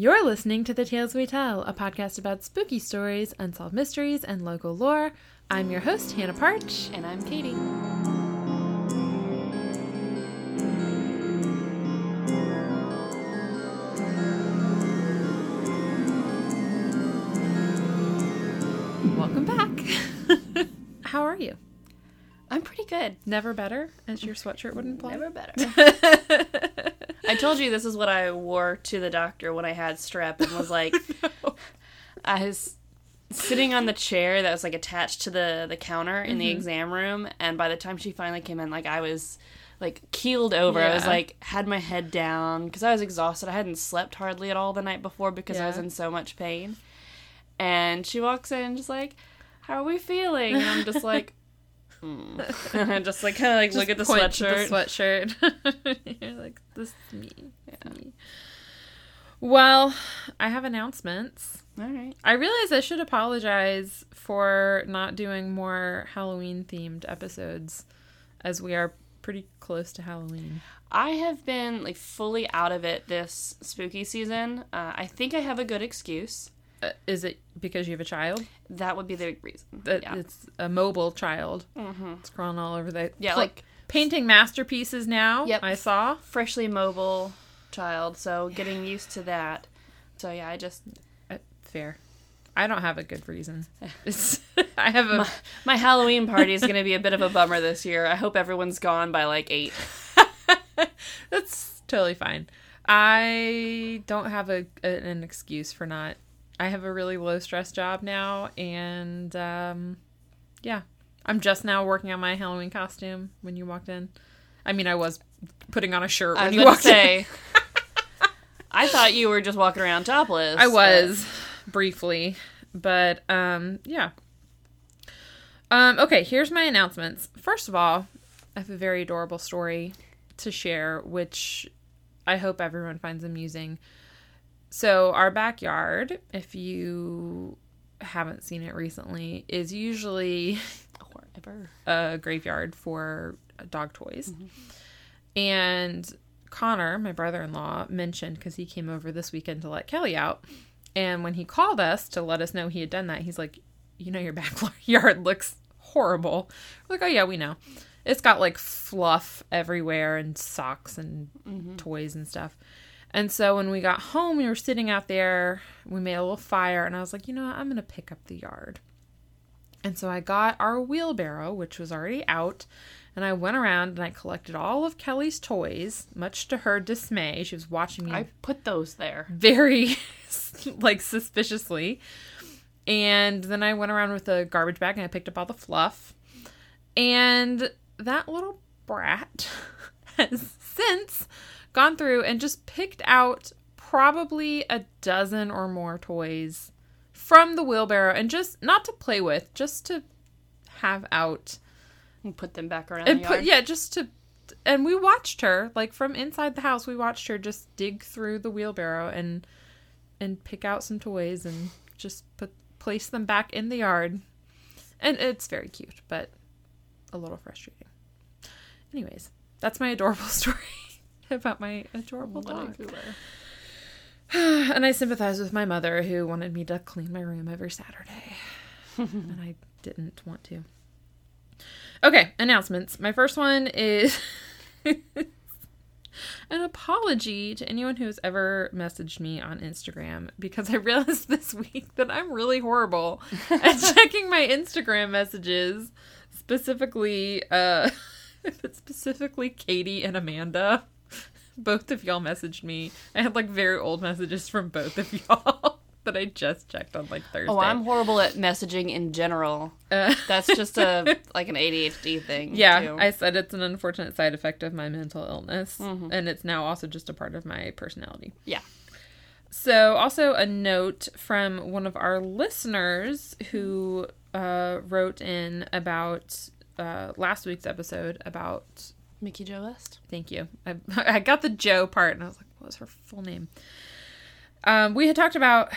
You're listening to The Tales We Tell, a podcast about spooky stories, unsolved mysteries, and local lore. I'm your host, Hannah Parch. And I'm Katie. Welcome back. How are you? I'm pretty good. Never better, as your sweatshirt would imply. Never better. I told you this is what I wore to the doctor when I had strep and was like, I was sitting on the chair that was like attached to the the counter in the mm-hmm. exam room, and by the time she finally came in, like I was like keeled over. I was like had my head down because I was exhausted. I hadn't slept hardly at all the night before because I was in so much pain. And she walks in just like, "How are we feeling?" And I'm just like. And just like kind of like look at the sweatshirt. The sweatshirt. You're like, this is me. This is me. Well, I have announcements. All right. I realize I should apologize for not doing more Halloween themed episodes as we are pretty close to Halloween. I have been like fully out of it this spooky season. Uh, I think I have a good excuse. Uh, is it because you have a child? That would be the reason. That yeah. It's a mobile child. hmm It's crawling all over the Yeah, pl- like painting masterpieces now. Yep. I saw. freshly mobile child, so getting used to that. So yeah, I just Uh, fair. I don't have a good reason. I have a my, my Halloween party is going to be a bit of a bummer this year. I hope everyone's gone by like eight. That's totally fine. I don't have a an excuse for not. I have a really low stress job now, and um, yeah, I'm just now working on my Halloween costume. When you walked in, I mean, I was putting on a shirt when you walked in. I thought you were just walking around topless. I but- was briefly, but um, yeah. Um, okay, here's my announcements. First of all, I have a very adorable story to share, which I hope everyone finds amusing. So, our backyard, if you haven't seen it recently, is usually a graveyard for dog toys. Mm-hmm. And Connor, my brother in law, mentioned because he came over this weekend to let Kelly out. And when he called us to let us know he had done that, he's like, You know, your backyard looks horrible. We're like, Oh, yeah, we know. It's got like fluff everywhere and socks and mm-hmm. toys and stuff. And so when we got home, we were sitting out there, we made a little fire, and I was like, You know what? I'm going to pick up the yard. And so I got our wheelbarrow, which was already out, and I went around and I collected all of Kelly's toys, much to her dismay. She was watching me I put those there. very like suspiciously. And then I went around with a garbage bag and I picked up all the fluff. And that little brat has since gone through and just picked out probably a dozen or more toys from the wheelbarrow and just not to play with, just to have out. And put them back around and the put yard. yeah just to and we watched her like from inside the house we watched her just dig through the wheelbarrow and and pick out some toys and just put place them back in the yard. And it's very cute but a little frustrating. Anyways that's my adorable story about my adorable dog and i sympathize with my mother who wanted me to clean my room every saturday and i didn't want to Okay, announcements. My first one is an apology to anyone who has ever messaged me on Instagram because I realized this week that I'm really horrible at checking my Instagram messages, specifically uh specifically Katie and Amanda. Both of y'all messaged me. I had like very old messages from both of y'all that I just checked on like Thursday. Oh, I'm horrible at messaging in general. Uh, That's just a like an ADHD thing. Yeah, too. I said it's an unfortunate side effect of my mental illness, Mhm. and it's now also just a part of my personality. Yeah. So, also a note from one of our listeners who uh, wrote in about uh, last week's episode about. Mickey Joe West. Thank you. I, I got the Joe part, and I was like, what was her full name? Um, we had talked about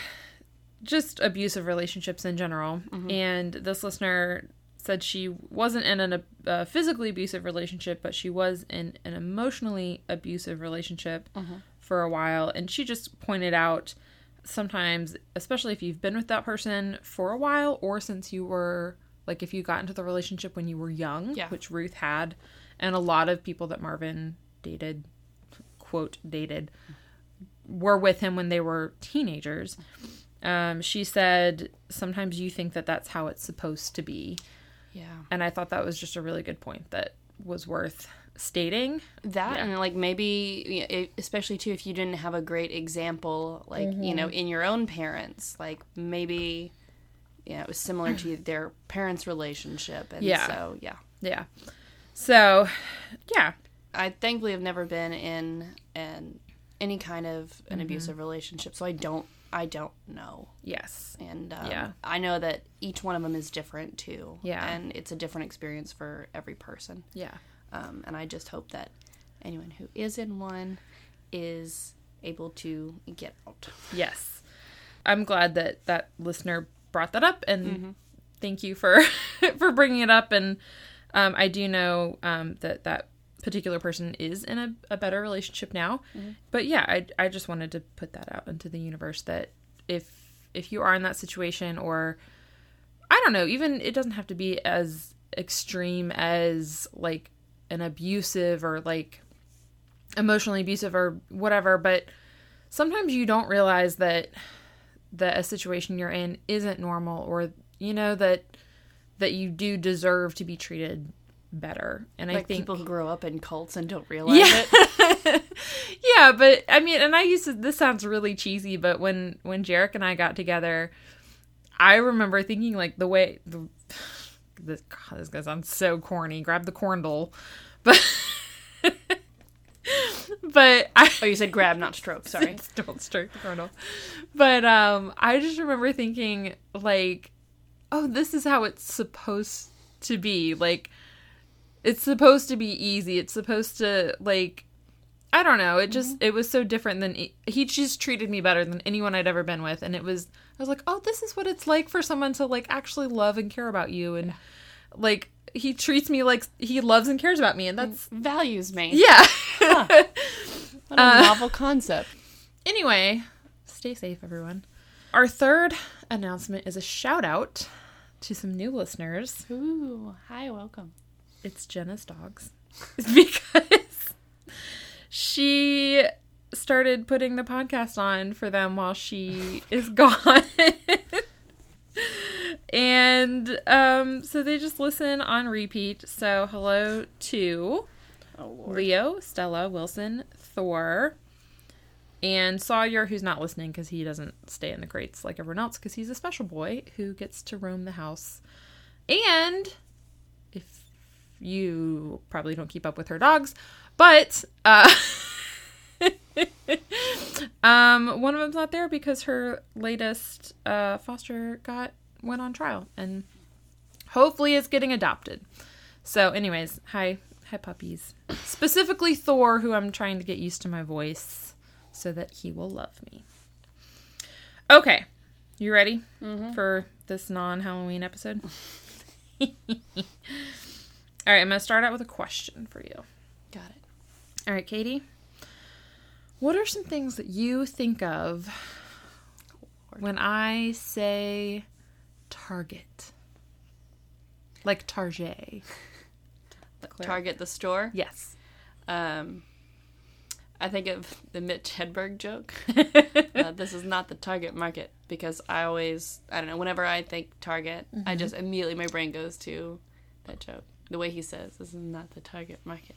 just abusive relationships in general, and this listener said she wasn't in an, a physically abusive relationship, but she was in an emotionally abusive relationship for a while. And she just pointed out sometimes, especially if you've been with that person for a while or since you were like if you got into the relationship when you were young, Yeah. which Ruth had, and a lot of people that Marvin dated, quote, dated, were with him when they were teenagers. Um, she said, sometimes you think that that's how it's supposed to be. Yeah. And I thought that was just a really good point that was worth stating. That Yeah. and like maybe, you know, it- especially too, if you didn't have a great example, like you know, in your own parents, like maybe, yeah, it was similar to their parents' relationship, and Yeah. so yeah, Yeah. So, yeah. I thankfully have never been in an any kind of an abusive relationship, so I don't, I don't know, Yes. and um, Yeah. I know that each one of them is different too, Yeah. and it's a different experience for every person. Yeah. Um, and I just hope that anyone who is in one is able to get out. Yes. I'm glad that that listener brought that up and thank you for for bringing it up and um, I do know um, that that particular person is in a, a better relationship now. But yeah, I I just wanted to put that out into the universe that if if you are in that situation or I don't know, even it doesn't have to be as extreme as like an abusive or like emotionally abusive or whatever, but sometimes you don't realize that that a situation you're in isn't normal or you know that that you do deserve to be treated better. And I think people who grow up in cults and don't realize yeah. it. yeah, but I mean, and I used to. This sounds really cheesy, but when when Jarek and I got together, I remember thinking like the way the this God, this guy sounds so corny. Grab the corndle, but but I Oh, you said grab, not stroke. Sorry. don't stroke the corndle. But um, I just remember thinking like, oh, this is how it's supposed to be. Like, it's supposed to be easy. It's supposed to like, I don't know. It just mm-hmm. it was so different than he just treated me better than anyone I'd ever been with, and it was I was like, oh, this is what it's like for someone to like actually love and care about you, and like he treats me like he loves and cares about me, and that's mm, Values me. yeah. What a uh, novel concept. Anyway, stay safe, everyone. Our third announcement is a shout out to some new listeners. Ooh, hi, welcome. It's Jenna's dogs. because she started putting the podcast on for them while she is gone. and um, so they just listen on repeat. So, hello to Oh. Leo, Stella, Wilson, Thor, and Sawyer, who's not listening because he doesn't stay in the crates like everyone else because he's a special boy who gets to roam the house. And if you probably don't keep up with her dogs, but uh, um, one of them's not there because her latest uh, foster got went on trial and hopefully is getting adopted. So, anyways, hi, hi puppies. Specifically Thor, who I'm trying to get used to my voice so that he will love me. Okay, you ready for this non-Halloween episode? All right, I'm gonna start out with a question for you. Got it. All right, Katie. What are some things that you think of when I say Target? Like Target. Target the store. Yes. Um, I think of the Mitch Hedberg joke. uh, this is not the target market because I always, I don't know, whenever I think Target, I just immediately my brain goes to that joke. The way he says, this is not the target market.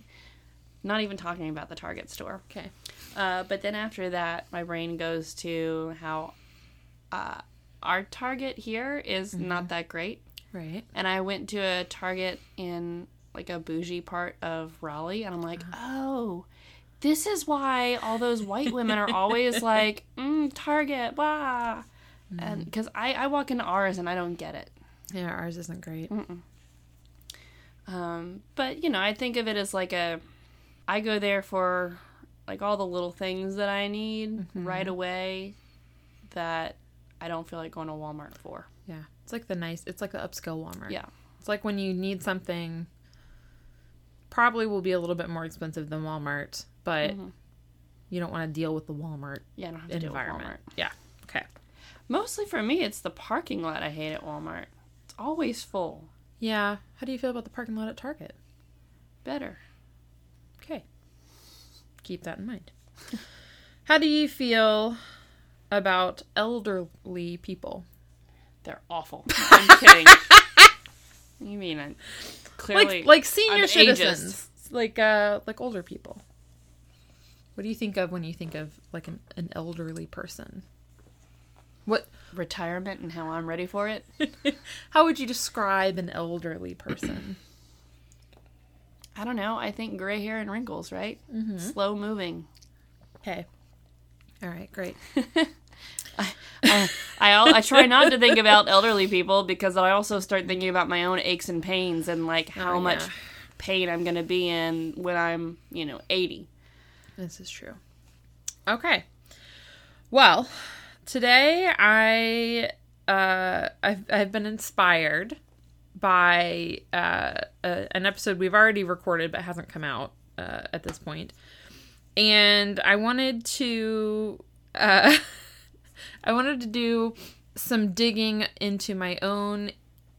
Not even talking about the Target store. Okay. Uh, but then after that, my brain goes to how uh, our Target here is not that great. Right. And I went to a Target in like a bougie part of Raleigh, and I'm like, oh, this is why all those white women are always like, mm, Target, wah. And because I, I walk into ours and I don't get it. Yeah, ours isn't great. Um, but you know, I think of it as like a, I go there for like all the little things that I need right away that I don't feel like going to Walmart for. Yeah. It's like the nice, it's like the upscale Walmart. Yeah. It's like when you need something, probably will be a little bit more expensive than Walmart, but you don't want to deal with the Walmart Yeah, I don't have to deal with environment. Walmart. Yeah. Okay. Mostly for me, it's the parking lot I hate at Walmart. It's always full. Yeah. How do you feel about the parking lot at Target? Better. Okay. Keep that in mind. How do you feel about elderly people? They're awful. I'm kidding. you mean I clearly like like senior I'm citizens, like uh like older people. What do you think of when you think of like an, an elderly person? What retirement and how I'm ready for it? how would you describe an elderly person? I don't know. I think gray hair and wrinkles, right? Mm-hmm. Slow moving. Okay. All right, great. I, I, I, I try not to think about elderly people because I also start thinking about my own aches and pains and like how Oh, much pain I'm going to be in when I'm, you know, 80. This is true. Okay. Well, today I uh I've I've been inspired by uh a, an episode we've already recorded but hasn't come out uh, at this point. And I wanted to uh I wanted to do some digging into my own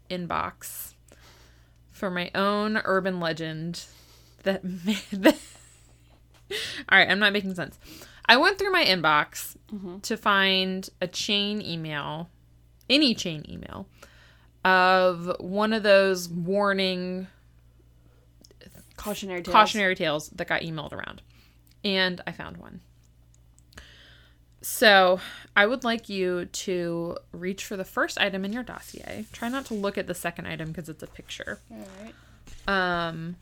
inbox for my own urban legend that, that all right, I'm not making sense. I went through my inbox to find a chain email, any chain email, of one of those warning Cautionary tales. cautionary tales that got emailed around. And I found one. So I would like you to reach for the first item in your dossier. Try not to look at the second item because it's a picture. All right. Um,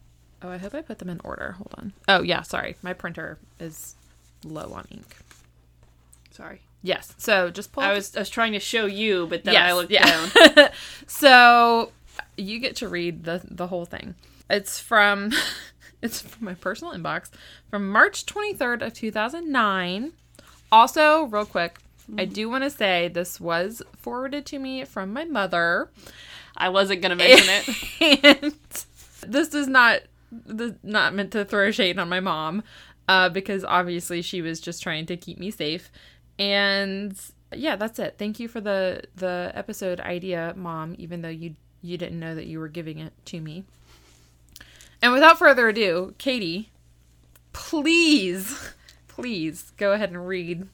oh, I hope I put them in order. Hold on. Oh, yeah, sorry. My printer is low on ink. Sorry. Yes. So just pull. I was I was trying to show you, but then Yes, I looked yeah. down. so you get to read the the whole thing. It's from it's from my personal inbox from March 23rd of 2009. Also, real quick, I mm-hmm. do want to say this was forwarded to me from my mother. I wasn't gonna mention it. and this is not is not meant to throw shade on my mom uh, because obviously she was just trying to keep me safe. And yeah that's it. Thank you for the the episode idea mom even though you you didn't know that you were giving it to me. And without further ado katie please please go ahead and read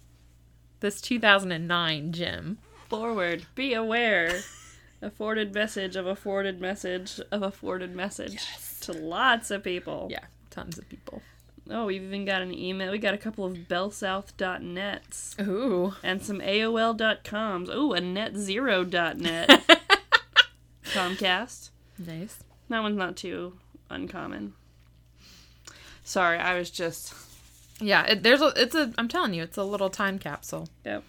this 2009 gem. Forward. Be aware. Afforded message of afforded message of afforded message to lots of people. yeah tons of people Oh, we've even got an email. We got a couple of bellsouth.nets ooh and some AOL.coms. Oh, a netzero.net. Comcast. nice That one's not too uncommon. Sorry, I was just. Yeah, it, there's a. It's a. I'm telling you, it's a little time capsule. Yep.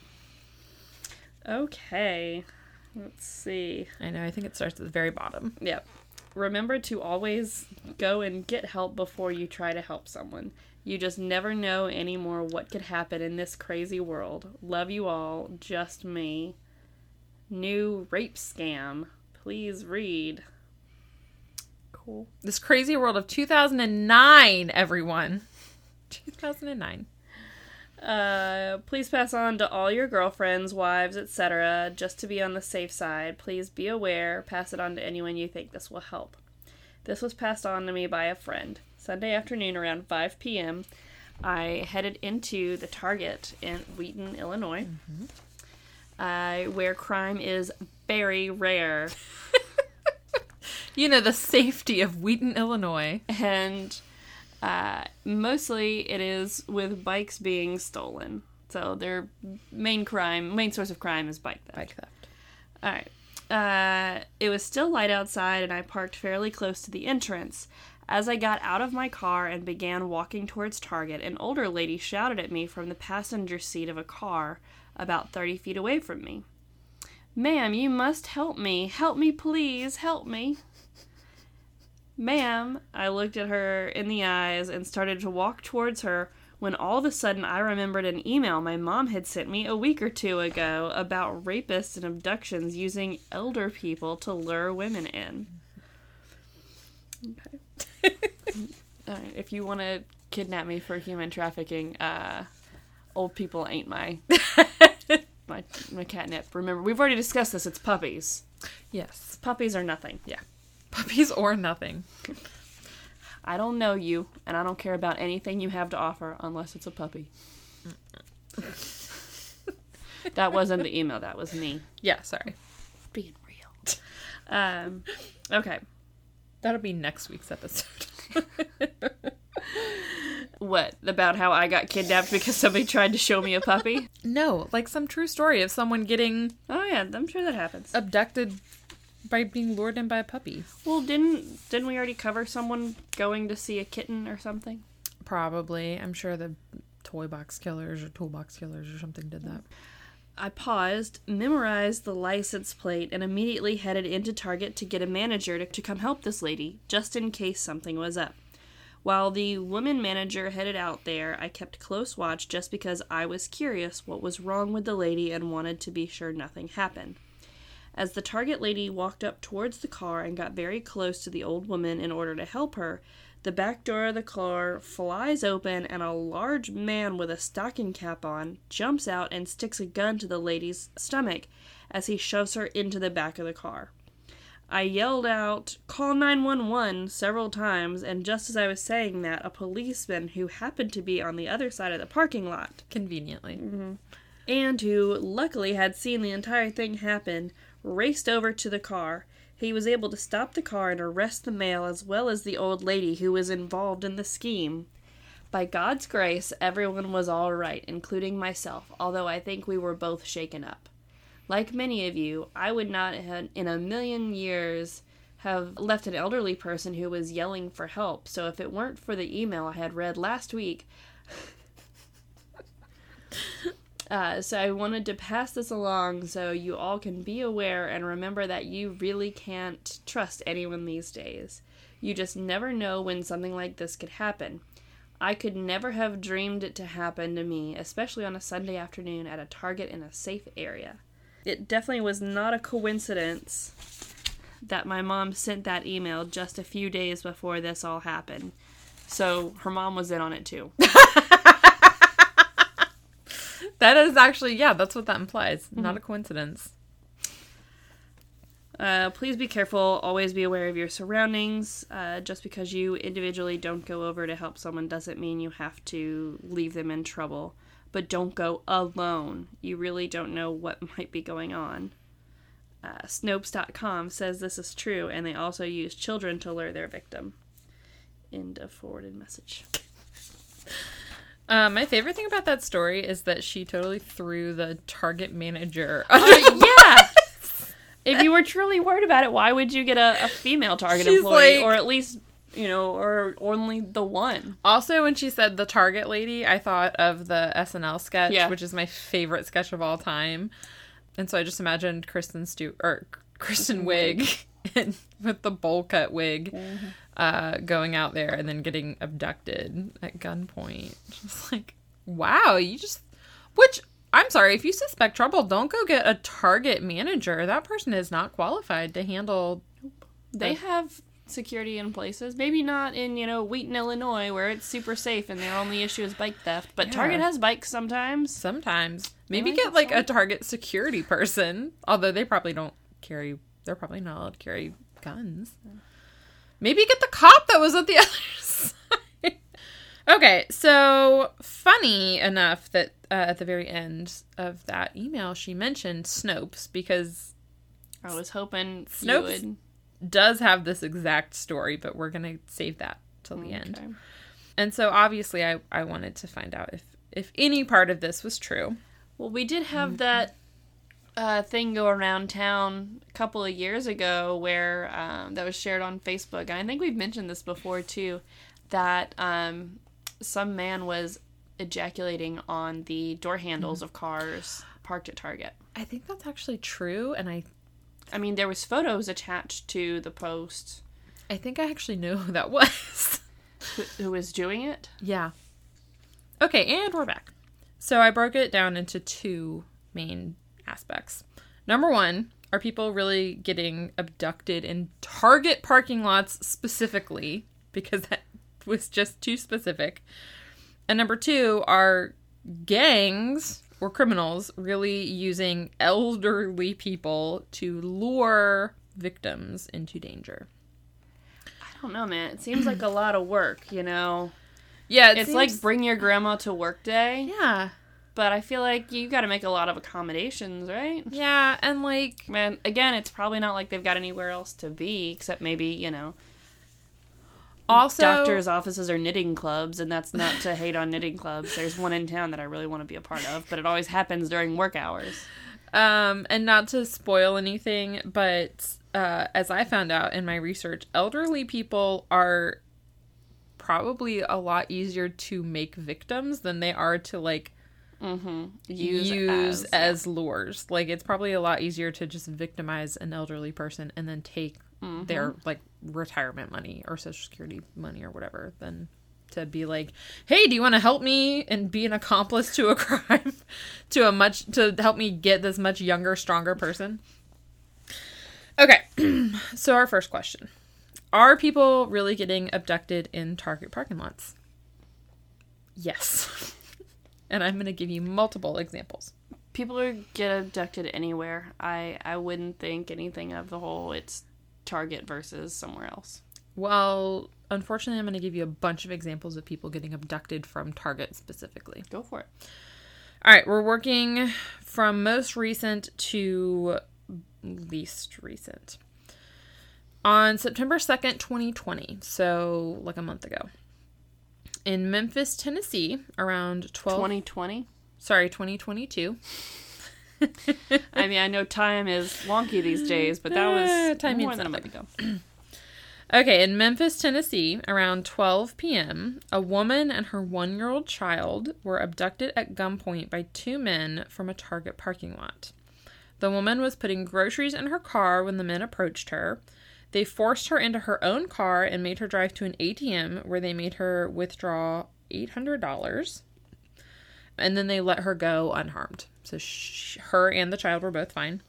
Okay. Let's see. I know. I think it starts at the very bottom. Yep. Remember to always go and get help before you try to help someone. You just never know anymore what could happen in this crazy world. Love you all. Just me. New rape scam. Please read. Cool. This crazy world of 2009, everyone. 2009. Uh, please pass on to all your girlfriends, wives, etc., just to be on the safe side. Please be aware. Pass it on to anyone you think this will help. This was passed on to me by a friend. Sunday afternoon around 5 p.m., I headed into the Target in Wheaton, Illinois, uh, where crime is very rare. You know the safety of Wheaton, Illinois. and uh, mostly it is with bikes being stolen. So their main crime, main source of crime is bike theft. Bike theft. All right. Uh, it was still light outside, and I parked fairly close to the entrance. As I got out of my car and began walking towards Target, an older lady shouted at me from the passenger seat of a car about 30 feet away from me. Ma'am, you must help me. Help me, please. Help me. Ma'am, I looked at her in the eyes and started to walk towards her when all of a sudden I remembered an email my mom had sent me a week or two ago about rapists and abductions using elder people to lure women in. Okay. all right, if you want to kidnap me for human trafficking, uh, old people ain't my my my catnip. Remember, we've already discussed this. It's puppies. Yes. Puppies are nothing. Yeah. Puppies or nothing. I don't know you, and I don't care about anything you have to offer unless it's a puppy. that wasn't the email. That was me Yeah, sorry. being real. Um, okay. That'll be next week's episode. What about how I got kidnapped because somebody tried to show me a puppy? no, like some true story of someone getting Oh yeah, I'm sure that happens. abducted by being lured in by a puppy. Well, didn't didn't we already cover someone going to see a kitten or something? Probably. I'm sure the toy box killers or toolbox killers or something did that. I paused, memorized the license plate, and immediately headed into Target to get a manager to, to come help this lady, just in case something was up. While the woman manager headed out there, I kept close watch just because I was curious what was wrong with the lady and wanted to be sure nothing happened. As the Target lady walked up towards the car and got very close to the old woman in order to help her, the back door of the car flies open and a large man with a stocking cap on jumps out and sticks a gun to the lady's stomach as he shoves her into the back of the car. I yelled out, Call 911 several times, and just as I was saying that, a policeman who happened to be on the other side of the parking lot Conveniently. Mm-hmm. and who luckily had seen the entire thing happen, raced over to the car. He was able to stop the car and arrest the male as well as the old lady who was involved in the scheme. By God's grace, everyone was all right, including myself, although I think we were both shaken up. Like many of you, I would not in a million years have left an elderly person who was yelling for help, so if it weren't for the email I had read last week, uh, so I wanted to pass this along so you all can be aware and remember that you really can't trust anyone these days. You just never know when something like this could happen. I could never have dreamed it to happen to me, especially on a Sunday afternoon at a Target in a safe area. It definitely was not a coincidence that my mom sent that email just a few days before this all happened. So her mom was in on it too. That is actually, yeah, that's what that implies. Not a coincidence. Uh, please be careful. Always be aware of your surroundings. Uh, just because you individually don't go over to help someone doesn't mean you have to leave them in trouble. But don't go alone. You really don't know what might be going on. Uh, Snopes.com says this is true, and they also use children to lure their victim. End of forwarded message. Uh, my favorite thing about that story is that she totally threw the target manager. Uh, yeah! if you were truly worried about it, why would you get a, a female target She's employee? like- or at least, you know, or only the one? Also, when she said the Target lady, I thought of the SNL sketch, Yeah. which is my favorite sketch of all time. And so I just imagined Kristen Stu or Kristen Wiig and with the bowl cut wig uh, going out there and then getting abducted at gunpoint. Just like, wow, you just which I'm sorry, if you suspect trouble, don't go get a Target manager. That person is not qualified to handle They have security in places. Maybe not in, you know, Wheaton, Illinois, where it's super safe and their only issue is bike theft. But Yeah. Target has bikes sometimes. Sometimes. Maybe might get like a. Target security person. Although they probably don't carry, they're probably not allowed to carry guns. Maybe get the cop that was at the other side. okay, so funny enough that uh, at the very end of that email, she mentioned Snopes because I was hoping Snopes does have this exact story, but we're going to save that till the end. And so obviously, I, I wanted to find out if, if any part of this was true. Well, we did have Mm-hmm. that uh, thing go around town a couple of years ago where um, that was shared on Facebook, and I think we've mentioned this before too, that um, some man was ejaculating on the door handles Mm-hmm. of cars parked at Target. I think that's actually true, and I I mean, there was photos attached to the post. I think I actually know who that was. Who, who was doing it? yeah. Okay, and we're back. So I broke it down into two main aspects. Number one, are people really getting abducted in Target parking lots specifically? Because that was just too specific. And number two, are gangs or criminals really using elderly people to lure victims into danger. I don't know, man. It seems like a lot of work, you know. Yeah, it It's seems- like bring your grandma to work day, yeah, but I feel like you got to make a lot of accommodations, right? yeah, and like Man, again, it's probably not like they've got anywhere else to be except maybe, you know, also doctors' offices are knitting clubs, and that's not to hate on knitting clubs. There's one in town that I really want to be a part of, but it always happens during work hours. Um, and not to spoil anything, but uh, as I found out in my research, elderly people are probably a lot easier to make victims than they are to like Mm-hmm. use, Use, as, as, lures. Like it's probably a lot easier to just victimize an elderly person and then take Mm-hmm. their like retirement money or social security money or whatever than to be like, "Hey, do you want to help me and be an accomplice to a crime to a much to help me get this much younger, stronger person?" Okay. so our first question. Are people really getting abducted in Target parking lots? Yes. and I'm going to give you multiple examples. people are get abducted anywhere. I I wouldn't think anything of the whole it's Target versus somewhere else. Well, unfortunately, I'm going to give you a bunch of examples of people getting abducted from Target specifically. Go for it. All right, we're working from most recent to least recent. On September 2nd, 2020, so like a month ago, in Memphis, Tennessee, around 12 2020. sorry, 2022. I mean, I know time is wonky these days, but that Uh, was time more than a month ago. Okay, in Memphis, Tennessee, around 12 p.m., a woman and her one year old child were abducted at gunpoint by two men from a Target parking lot. The woman was putting groceries in her car when the men approached her. They forced her into her own car and made her drive to an ATM where they made her withdraw $800. And then they let her go unharmed. So sh- her and the child were both fine.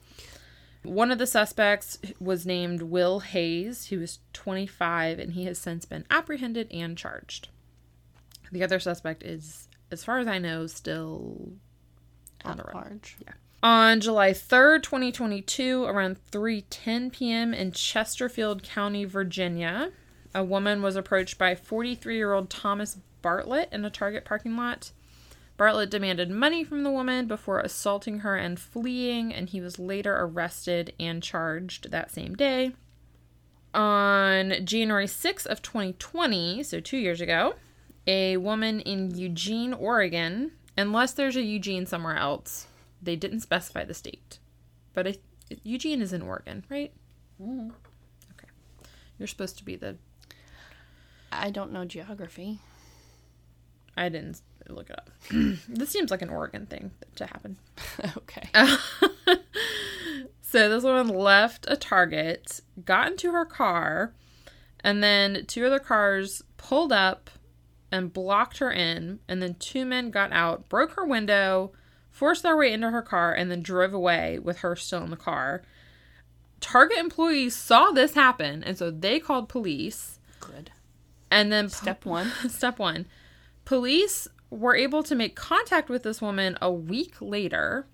One of the suspects was named Will Hayes. He was 25 and he has since been apprehended and charged. The other suspect is, as far as I know, still on the run. large. On July 3rd, 2022, around 3:10 p.m. in Chesterfield County, Virginia, a woman was approached by 43-year-old Thomas Bartlett in a Target parking lot. Bartlett demanded money from the woman before assaulting her and fleeing, and he was later arrested and charged that same day. On January 6th of 2020, so 2 years ago, a woman in Eugene, Oregon, unless there's a Eugene somewhere else, they didn't specify the state. But I, Eugene is in Oregon, right? Mm-hmm. Okay. You're supposed to be the I don't know geography. I didn't look it up. this seems like an Oregon thing to happen. okay. so this woman left a Target, got into her car, and then two other cars pulled up and blocked her in. And then two men got out, broke her window, forced their way into her car, and then drove away with her still in the car. Target employees saw this happen, and so they called police. Good. And then Step one. Step one police were able to make contact with this woman a week later,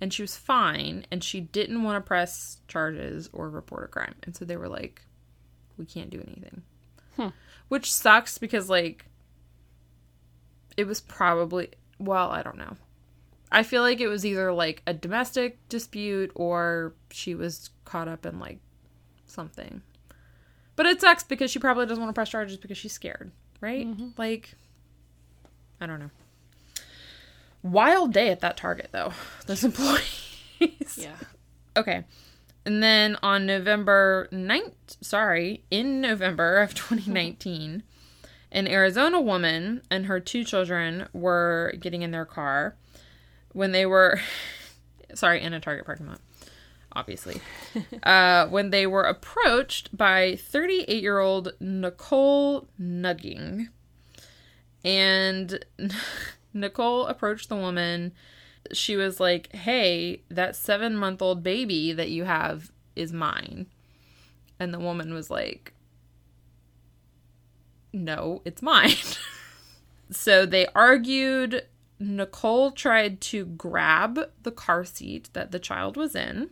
and she was fine, and she didn't want to press charges or report a crime. And so they were like, we can't do anything. Hmm. Which sucks because, like, it was probably, well, I don't know. I feel like it was either like a domestic dispute or she was caught up in like something. But it sucks because she probably doesn't want to press charges because she's scared, right? Mm-hmm. Like, I don't know. Wild day at that Target, though. Those employees. Yeah. Okay. And then on November 9th, sorry, in November of 2019, an Arizona woman and her two children were getting in their car when they were, sorry, in a Target parking lot, obviously, uh, when they were approached by 38 year old Nicole Nugging. And Nicole approached the woman. She was like, Hey, that seven month old baby that you have is mine. And the woman was like, No, it's mine. so they argued. Nicole tried to grab the car seat that the child was in.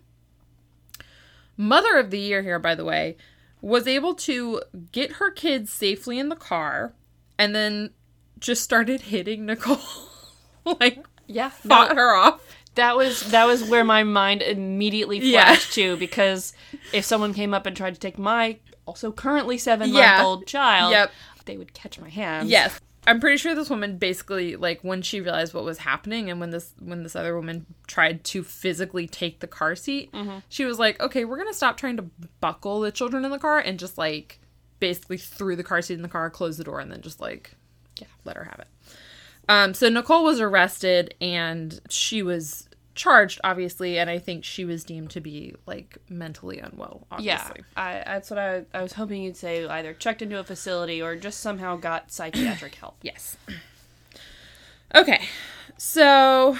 Mother of the year here, by the way, was able to get her kids safely in the car and then just started hitting Nicole. like, Yeah. fought her off. That was that was where my mind immediately Yeah. flashed to because if someone came up and tried to take my also currently seven Yeah. month old child, Yep. they would catch my hands. Yes. I'm pretty sure this woman basically like when she realized what was happening and when this when this other woman tried to physically take the car seat, she was like, "Okay, we're going to stop trying to buckle the children in the car and just like basically threw the car seat in the car, closed the door and then just like yeah, let her have it." Um so Nicole was arrested and she was charged obviously and I think she was deemed to be like mentally unwell Yeah. I, that's what I, I was hoping you'd say. Either checked into a facility or just somehow got psychiatric help. Yes. Okay. So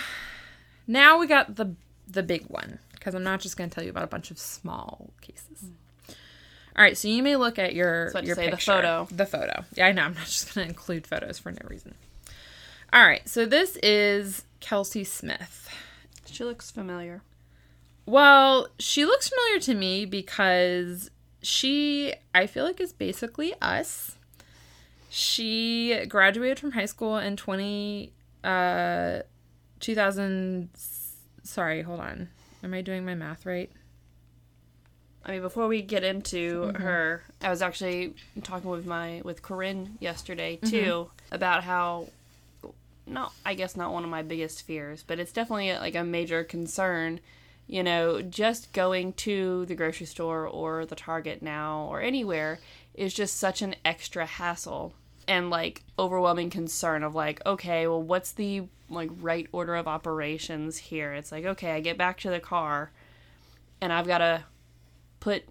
now we got the the big one because I'm not just going to tell you about a bunch of small cases. All right, so you may look at your your say the photo. The photo. Yeah, I know. I'm not just going to include photos for no reason. All right, so this is Kelsey Smith. She looks familiar. Well, she looks familiar to me because she, I feel like, is basically us. She graduated from high school in 20, uh, 2000. Sorry, hold on. Am I doing my math right? I mean, before we get into her, I was actually talking with my with Corinne yesterday too about how, not I guess not one of my biggest fears, but it's definitely like a major concern. You know, just going to the grocery store or the Target now or anywhere is just such an extra hassle and like overwhelming concern of like, okay, well, what's the like right order of operations here? It's like, okay, I get back to the car and I've got to put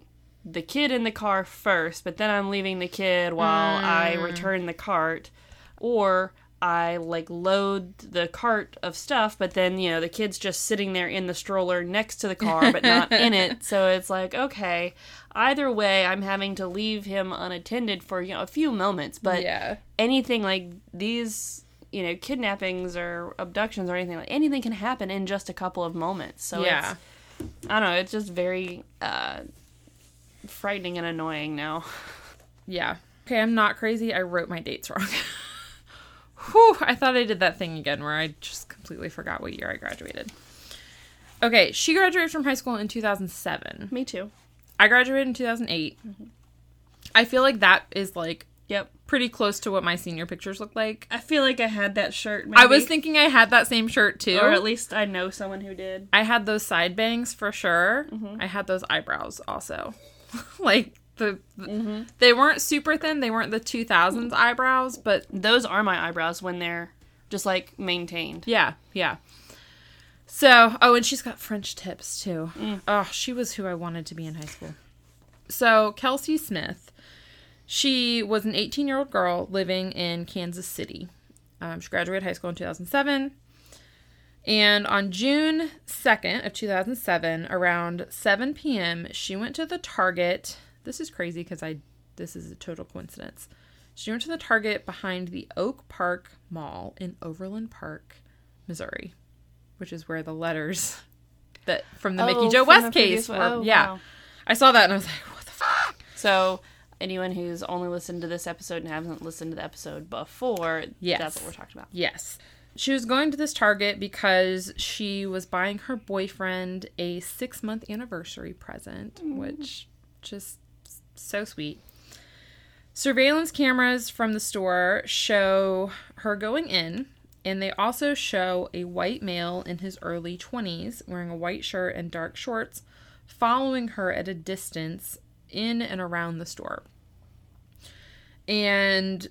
the kid in the car first, but then I'm leaving the kid while I mm. return the cart. Or I like load the cart of stuff, but then, you know, the kid's just sitting there in the stroller next to the car, but not in it. So it's like, okay, either way, I'm having to leave him unattended for, you know, a few moments. But yeah. anything like these, you know, kidnappings or abductions or anything like anything can happen in just a couple of moments. So yeah. it's I don't know. It's just very uh, frightening and annoying now. Yeah. Okay, I'm not crazy. I wrote my dates wrong. Whew, I thought I did that thing again where I just completely forgot what year I graduated. Okay, she graduated from high school in 2007. Me too. I graduated in 2008. Mm-hmm. I feel like that is like Yep. pretty close to what my senior pictures look like. I feel like I had that shirt. I was thinking I had that same shirt too. or at least I know someone who did. I had those side bangs for sure. Mm-hmm. I had those eyebrows also. like the, the- they weren't super thin, they weren't the 2000s eyebrows, but Those are my eyebrows when they're just like maintained. Yeah, yeah. So, oh, and she's got French tips too. Oh, she was who I wanted to be in high school. So, Kelsey Smith, she was an 18 year old girl living in Kansas City. Um, she graduated high school in 2007. And on June 2nd of 2007, around 7 p.m., she went to the Target. This is crazy because I this is a total coincidence. She went to the Target behind the Oak Park Mall in Overland Park, Missouri, which is where the letters that from the Mickey Oh, Joe West case were. Oh, yeah, wow. I saw that and I was like, what the fuck? So anyone who's only listened to this episode and hasn't listened to the episode before, Yes. that's what we're talking about. Yes. She was going to this Target because she was buying her boyfriend a six month anniversary present, mm. which just so sweet. Surveillance cameras from the store show her going in, and they also show a white male in his early 20s wearing a white shirt and dark shorts following her at a distance in and around the store. And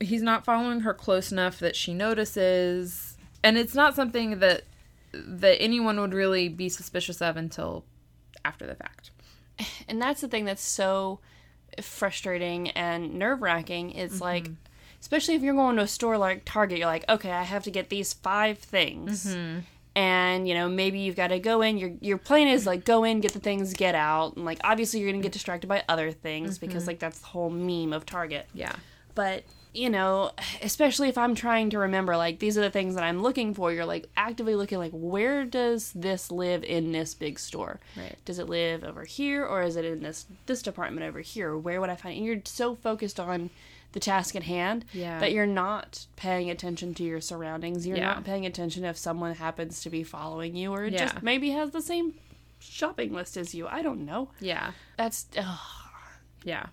he's not following her close enough that she notices and it's not something that that anyone would really be suspicious of until after the fact And that's the thing that's so frustrating and nerve wracking. It's mm-hmm. like, especially if you're going to a store like Target, you're like, okay, I have to get these five things. Mm-hmm. And you know maybe you've got to go in. Your your plan is like go in, get the things, get out, and like obviously you're gonna get distracted by other things because mm-hmm. like that's the whole meme of Target. yeah but you know, especially if I'm trying to remember, like, these are the things that I'm looking for, you're like actively looking, like, where does this live in this big store? Right. Does it live over here, or is it in this this department over here? Where would I find it? And you're so focused on the task at hand Yeah. that you're not paying attention to your surroundings. You're Yeah. not paying attention if someone happens to be following you, or Yeah. just maybe has the same shopping list as you. I don't know. Yeah. That's ugh. Yeah.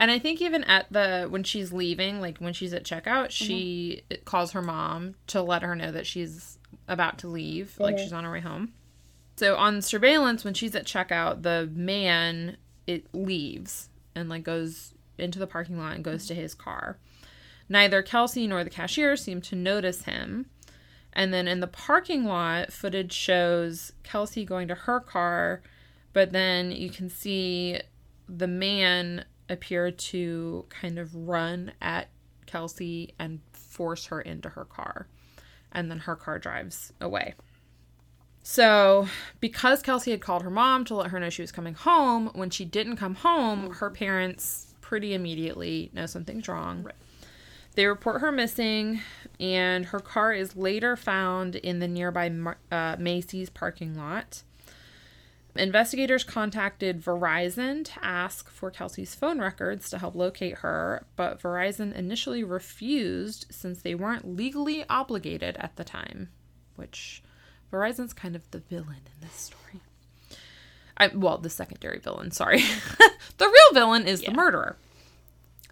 And I think even at the when she's leaving, like when she's at checkout, mm-hmm. she calls her mom to let her know that she's about to leave, like she's on her way home. So on surveillance when she's at checkout, the man it leaves and like goes into the parking lot and goes to his car. Neither Kelsey nor the cashier seem to notice him. And then in the parking lot, footage shows Kelsey going to her car, but then you can see the man appear to kind of run at Kelsey and force her into her car. And then her car drives away. So, because Kelsey had called her mom to let her know she was coming home, when she didn't come home, her parents pretty immediately know something's wrong. Right. They report her missing, and her car is later found in the nearby uh, Macy's parking lot. Investigators contacted Verizon to ask for Kelsey's phone records to help locate her, but Verizon initially refused since they weren't legally obligated at the time, which Verizon's kind of the villain in this story. I, well, the secondary villain, sorry. the real villain is the murderer.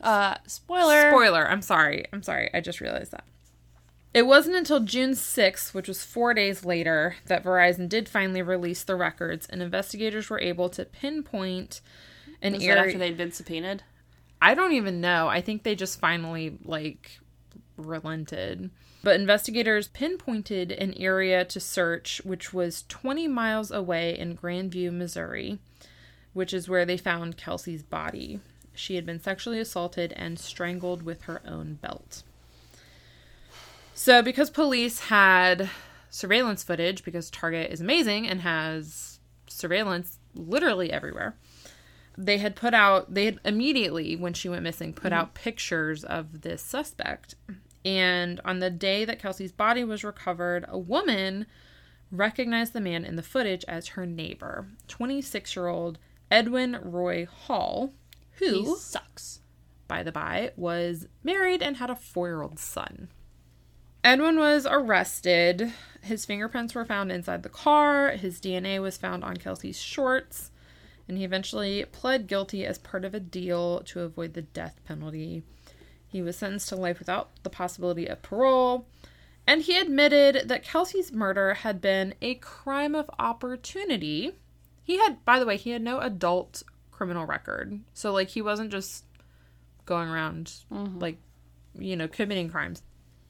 uh spoiler. Spoiler. I'm sorry. I'm sorry. I just realized that. It wasn't until June 6th, which was four days later, that Verizon did finally release the records, and investigators were able to pinpoint an Was area. after they'd been subpoenaed? I don't even know. I think they just finally like relented. But investigators pinpointed an area to search which was 20 miles away in Grandview, Missouri, which is where they found Kelsey's body. She had been sexually assaulted and strangled with her own belt. So, because police had surveillance footage, because Target is amazing and has surveillance literally everywhere, they had put out they had immediately when she went missing put mm-hmm. out pictures of this suspect. And on the day that kelsey's body was recovered a woman recognized the man in the footage as her neighbor 26 year old edwin roy hall He who sucks. by the by was married and had a four-year-old son edwin was arrested his fingerprints were found inside the car his dna was found on kelsey's shorts and he eventually pled guilty as part of a deal to avoid the death penalty. He was sentenced to life without the possibility of parole, and he admitted that Kelsey's murder had been a crime of opportunity. He had, by the way, he had no adult criminal record. So, like, he wasn't just going around, mm-hmm. like, you know, committing crimes.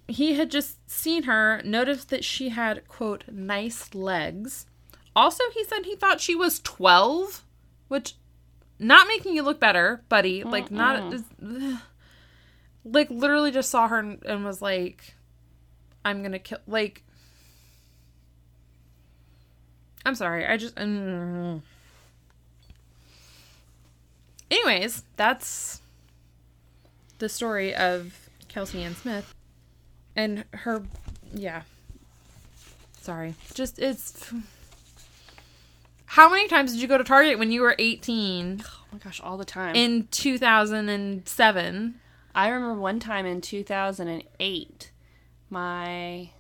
He had just seen her, noticed that she had, quote, nice legs. Also, he said he thought she was 12 which not making you look better, buddy. Like not like literally just saw her and, and was like, "I'm gonna kill." Like, I'm sorry. I just. mm. Anyways, that's the story of Kelsey Ann Smith and her. Yeah. Sorry. Just it's. How many times did you go to Target when you were 18 Oh my gosh, all the time. in 2007? I remember one time in 2008, my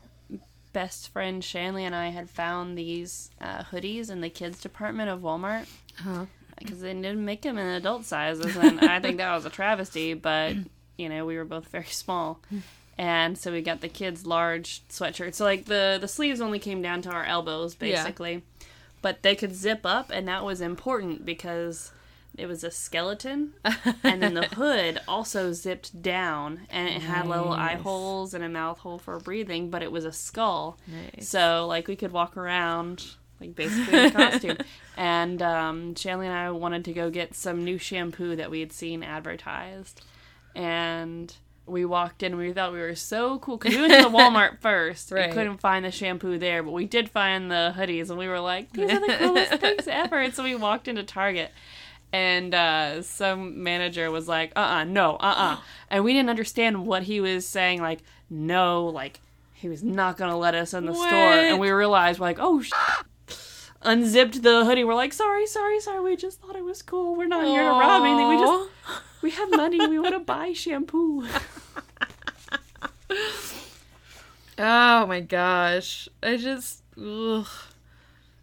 best friend Shanley and I had found these uh, hoodies in the kids department of Walmart Huh. because they didn't make them in adult sizes, and I think that was a travesty. But you know, we were both very small, and so we got the kids' large sweatshirts. So like the the sleeves only came down to our elbows, Yeah. basically, but they could zip up, and that was important because it was a skeleton, and then the hood also zipped down, and it had little eye holes and a mouth hole for breathing, but it was a skull. Nice. So like we could walk around like basically in a costume. And um, Shanley and I wanted to go get some new shampoo that we had seen advertised, and we walked in. and We thought we were so cool because we went to the Walmart first. Right. and couldn't find the shampoo there, but we did find the hoodies, and we were like, "These are the coolest things ever!" And so we walked into Target. and uh, some manager was like, "Uh, uh no, uh, uh and we didn't understand what he was saying. Like, no, like he was not gonna let us in the What? store, and we realized, we're like, oh. Sh-. Unzipped the hoodie. We're like, sorry, sorry, sorry. We just thought it was cool. We're not here to rob anything. We just we have money. We want to buy shampoo. Oh my gosh. I just ugh.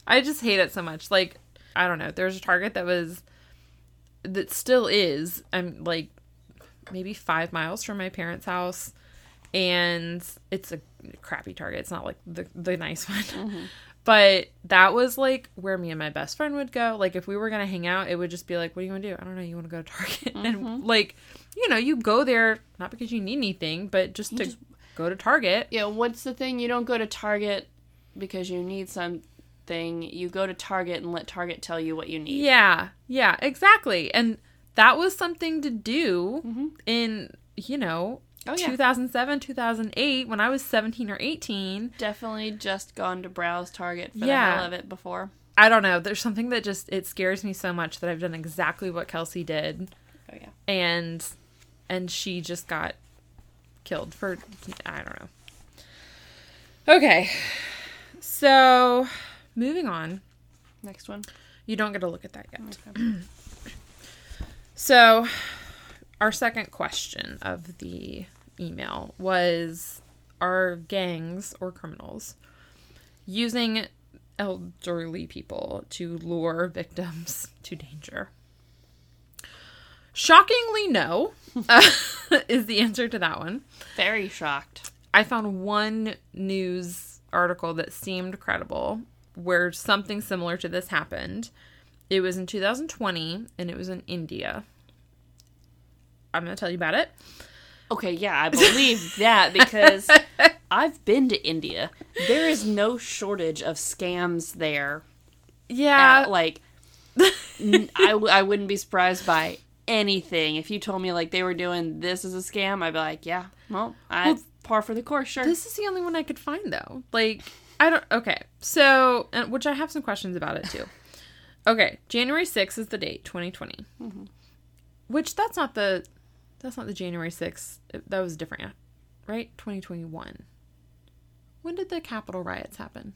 I just hate it so much. Like, I don't know. There's a Target that was that still is. I'm like maybe 5 miles from my parents' house and it's a crappy Target. It's not like the the nice one. Mm-hmm. But that was like where me and my best friend would go. Like if we were gonna hang out, it would just be like, "What do you want to do?" I don't know. You want to go to Target, and mm-hmm. like, you know, you go there not because you need anything, but just to just- go to Target. Yeah, what's the thing? You don't go to Target because you need something. You go to Target and let Target tell you what you need. Yeah, yeah, exactly. And that was something to do mm-hmm. in, you know, Oh, yeah. 2007, 2008, when I was 17 or 18. Definitely just gone to browse Target for Yeah. the hell of it before. I don't know. There's something that just, it scares me so much that I've done exactly what Kelsey did. Oh yeah. And, and she just got killed for, I don't know. Okay. So, moving on. Next one. You don't get to look at that yet. Okay. So, our second question of the email was Are gangs or criminals using elderly people to lure victims to danger? Shockingly, no, uh, is the answer to that one. Very shocked. I found one news article that seemed credible where something similar to this happened. It was in 2020 and it was in India. I'm going to tell you about it. Okay, yeah, I believe that because I've been to India. There is no shortage of scams there. Yeah. At, like, n- I, w- I wouldn't be surprised by anything. If you told me, like, they were doing this as a scam, I'd be like, yeah, well, I Well, par for the course, sure. This is the only one I could find though. Like I don't okay. So, and, which I have some questions about it too. Okay, January 6th is the date, 2020. Mm-hmm. Which that's not the that's not the January 6th. Uh, that was different, right? 2021. When did the Capitol riots happen?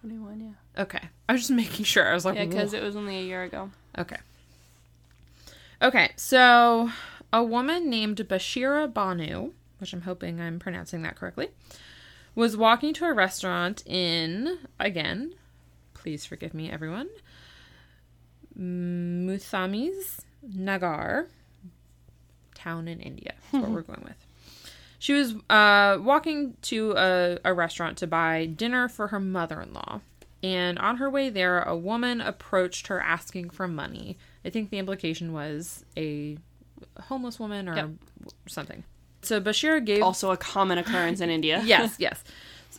21, yeah. Okay. I was just making sure. I was like, Yeah, because it was only a year ago. Okay. Okay, so a woman named Bashira Banu, which I'm hoping I'm pronouncing that correctly, was walking to a restaurant in, again, please forgive me, everyone, Muthami's Nagar town in India. That's what we're going with. She was uh, walking to a, a restaurant to buy dinner for her mother in law. And on her way there, a woman approached her asking for money. I think the implication was a homeless woman or Yep. something. So Bashir gave. Also a common occurrence in India. yes, yes.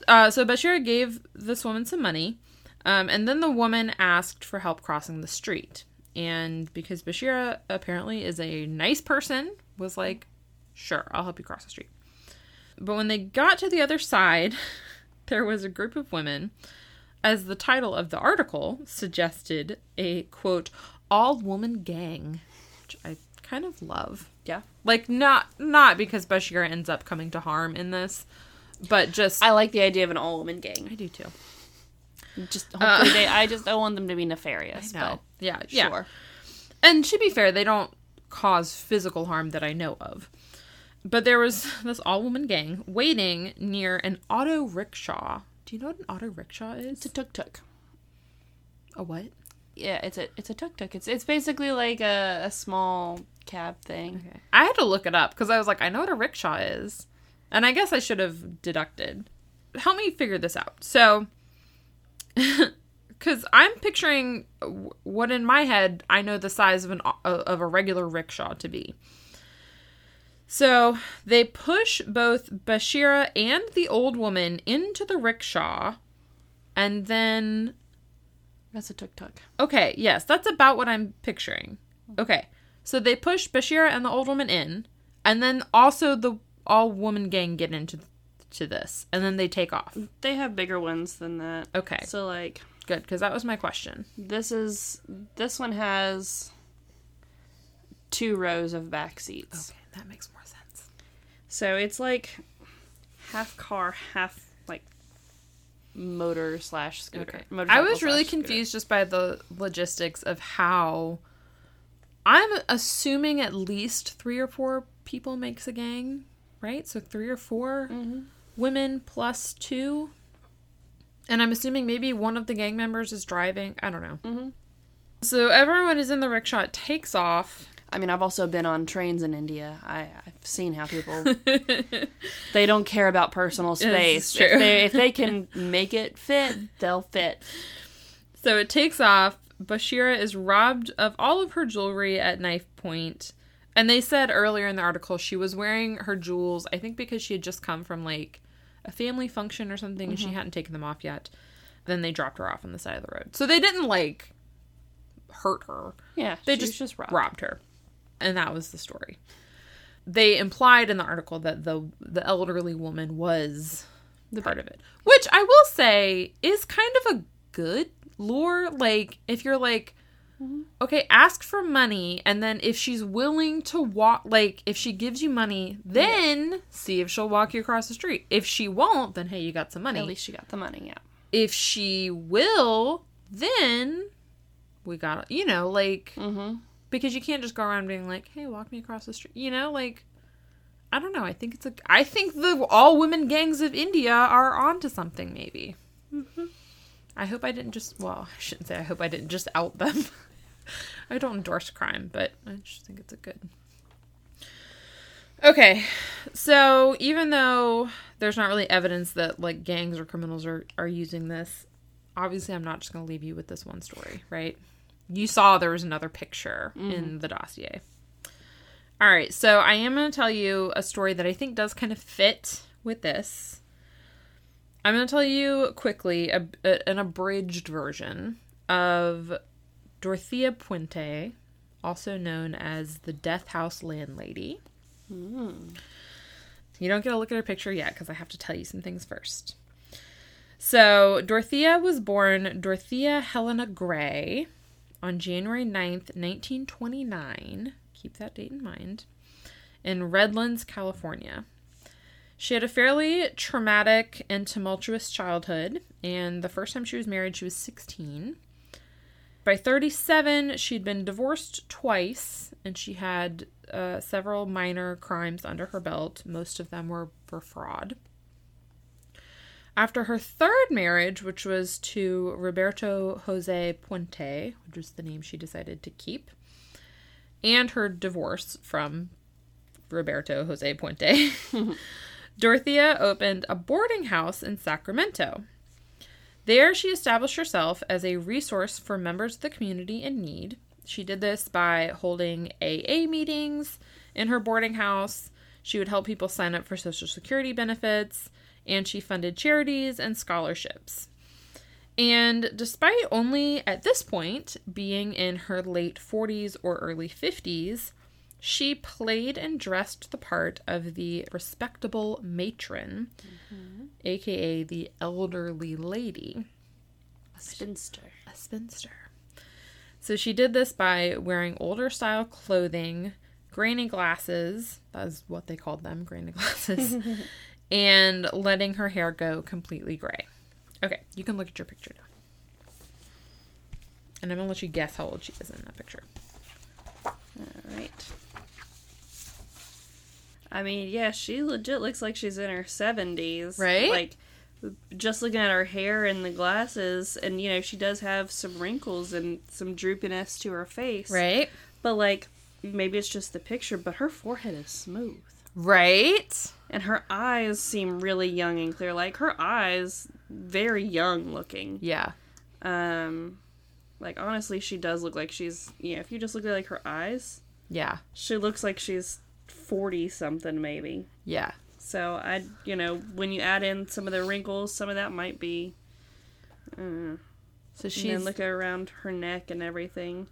Uh, so Bashir gave this woman some money. Um, and then the woman asked for help crossing the street. And because Bashira apparently is a nice person, was like, sure, I'll help you cross the street. But when they got to the other side, there was a group of women, as the title of the article suggested, a quote, all woman gang, which I kind of love. Yeah. Like not not because Bashir ends up coming to harm in this, but just I like the idea of an all woman gang. I do too. Just uh, hopefully they I just don't want them to be nefarious. No. But Yeah, yeah. sure. And to be fair, they don't cause physical harm that I know of. But there was this all woman gang waiting near an auto rickshaw. Do you know what an auto rickshaw is? It's a tuk tuk. A what? Yeah, it's a it's a tuk tuk. It's it's basically like a, a small cab thing. Okay. I had to look it up because I was like, I know what a rickshaw is. And I guess I should have deducted. Help me figure this out. So, because I'm picturing what in my head I know the size of an of a regular rickshaw to be. So they push both Bashira and the old woman into the rickshaw, and then That's a tuk tuk. Okay, yes, that's about what I'm picturing. Okay, so they push Bashira and the old woman in, and then also the all woman gang get into to this, and then they take off. They have bigger ones than that. Okay, So like good because that was my question. This is this one has two rows of back seats. Okay, that makes more sense. So it's like half car, half like motor slash scooter. Okay. I was really confused just by the logistics of how. I'm assuming at least three or four people makes a gang, right? So three or 4 Mhm. women plus two. And I'm assuming maybe one of the gang members is driving. I don't know. Mhm. So everyone is in the rickshaw. Takes off. I mean, I've also been on trains in India. I, I've seen how people they don't care about personal space. If they if they can make it fit, they'll fit. So it takes off. Bashira is robbed of all of her jewelry at knife point. And they said earlier in the article she was wearing her jewels, I think because she had just come from like a family function or something and she mm-hmm. hadn't taken them off yet. Then they dropped her off on the side of the road. So they didn't like hurt her. Yeah, They just, just robbed. robbed her. And that was the story. They implied in the article that the the elderly woman was the part of it. Which I will say is kind of a good lure. Like if you're like okay, ask for money and then if she's willing to walk like if she gives you money, then see if she'll walk you across the street. If she won't, then hey, you got some money At least she got the money. Yeah. if she will, then we got you know like Mm-hmm. Because you can't just go around being like, "Hey, walk me across the street." You know, like I don't know. I think it's a. I think the all women gangs of India are onto something. Maybe. Mm-hmm. I hope I didn't just. Well, I shouldn't say. I hope I didn't just out them. I don't endorse crime, but I just think it's a good. Okay, so even though there's not really evidence that like gangs or criminals are are using this, obviously I'm not just going to leave you with this one story, right? You saw there was another picture in mm-hmm. the dossier. All right, so I am going to tell you a story that I think does kind of fit with this. I'm going to tell you quickly a, a- an abridged version of Dorothea Puente, also known as the Death House Landlady. Hmm. You don't get to look at her picture yet because I have to tell you some things first. So, Dorothea was born Dorothea Helena Gray on January 9th, 1929. Keep that date in mind. In Redlands, California. She had a fairly traumatic and tumultuous childhood, and the first time she was married, she was 16. By 37, she'd been divorced twice, and she had uh, several minor crimes under her belt. Most of them were for fraud. After her third marriage, which was to Roberto Jose Puente, which was the name she decided to keep, and her divorce from Roberto Jose Puente, Dorothea opened a boarding house in Sacramento. There, she established herself as a resource for members of the community in need. She did this by holding AA meetings in her boarding house. She would help people sign up for Social Security benefits, and she funded charities and scholarships. And despite only at this point being in her late 40s or early 50s, she played and dressed the part of the respectable matron, mm-hmm. aka the elderly lady, A spinster. a spinster. So she did this by wearing older style clothing, granny glasses, that's what they called them, granny glasses, and letting her hair go completely gray. Okay, you can look at your picture now. And I'm gonna let you guess how old she is in that picture. All right. I mean, yeah, she legit looks like she's in her 70s. Right? Like, just looking at her hair and the glasses, and, you know, she does have some wrinkles and some droopiness to her face. Right? But, like, maybe it's just the picture, but her forehead is smooth. Right? And her eyes seem really young and clear. Like, her eyes, very young looking. Yeah. Um, like, honestly, she does look like she's, yeah, if you just look at, like, her eyes, Yeah. she looks like she's 40 something maybe Yeah. so i you know when you add in some of the wrinkles some of that might be uh, So she's she's and then look around her neck and everything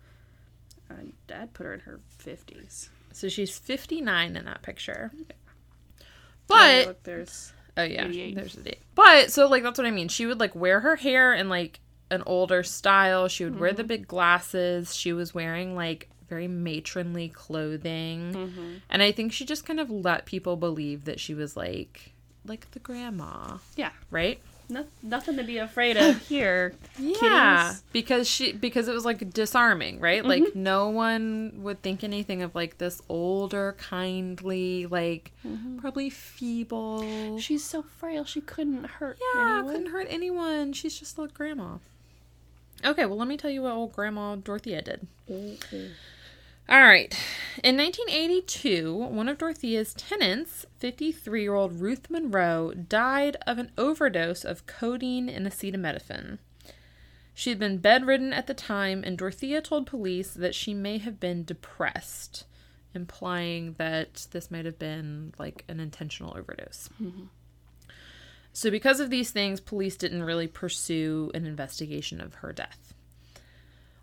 I'd, I'd put her in her 50s so she's 59 in that picture. Oh, But look there's Oh yeah, 88. there's a date. But so like that's what I mean. She would like wear her hair in like an older style. She would wear the mm-hmm. big glasses. She was wearing like very matronly clothing. Mm-hmm. And I think she just kind of let people believe that she was like like the grandma, Yeah. right? No, nothing to be afraid of here. Yeah, Kitties. because she because it was like disarming, right? Like mm-hmm. no one would think anything of like this older, kindly, like mm-hmm. probably feeble. She's so frail she couldn't hurt yeah, anyone. couldn't hurt anyone. She's just a grandma. Okay, well let me tell you what old grandma Dorothea did. Mm-hmm. All right. In 1982, one of Dorothea's tenants, 53 year old Ruth Monroe, died of an overdose of codeine and acetaminophen. She had been bedridden at the time, and Dorothea told police that she may have been depressed, implying that this might have been like an intentional overdose. Mm-hmm. So, because of these things, police didn't really pursue an investigation of her death.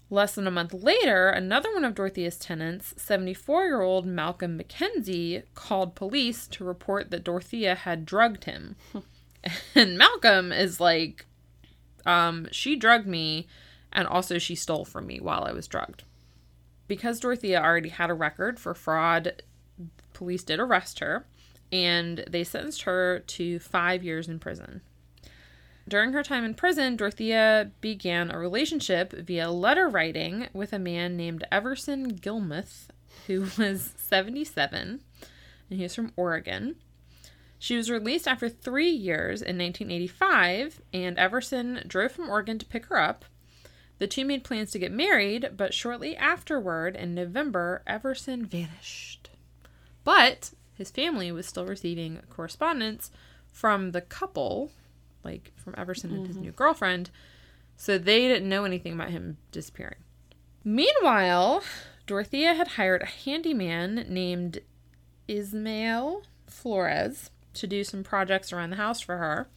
Less than a month later, another one of Dorothea's tenants, 74 year old Malcolm McKenzie, called police to report that Dorothea had drugged him. and Malcolm is like, um, she drugged me, and also she stole from me while I was drugged. Because Dorothea already had a record for fraud, police did arrest her, and they sentenced her to five years in prison. During her time in prison, Dorothea began a relationship via letter writing with a man named Everson Gillmouth, who was 77, and he was from Oregon. She was released after three years in 1985, and Everson drove from Oregon to pick her up. The two made plans to get married, but shortly afterward, in November, Everson vanished. But his family was still receiving correspondence from the couple, like from Everson and his mm-hmm. new girlfriend, so they didn't know anything about him disappearing. Meanwhile, Dorothea had hired a handyman named Ismael Florez to do some projects around the house for her.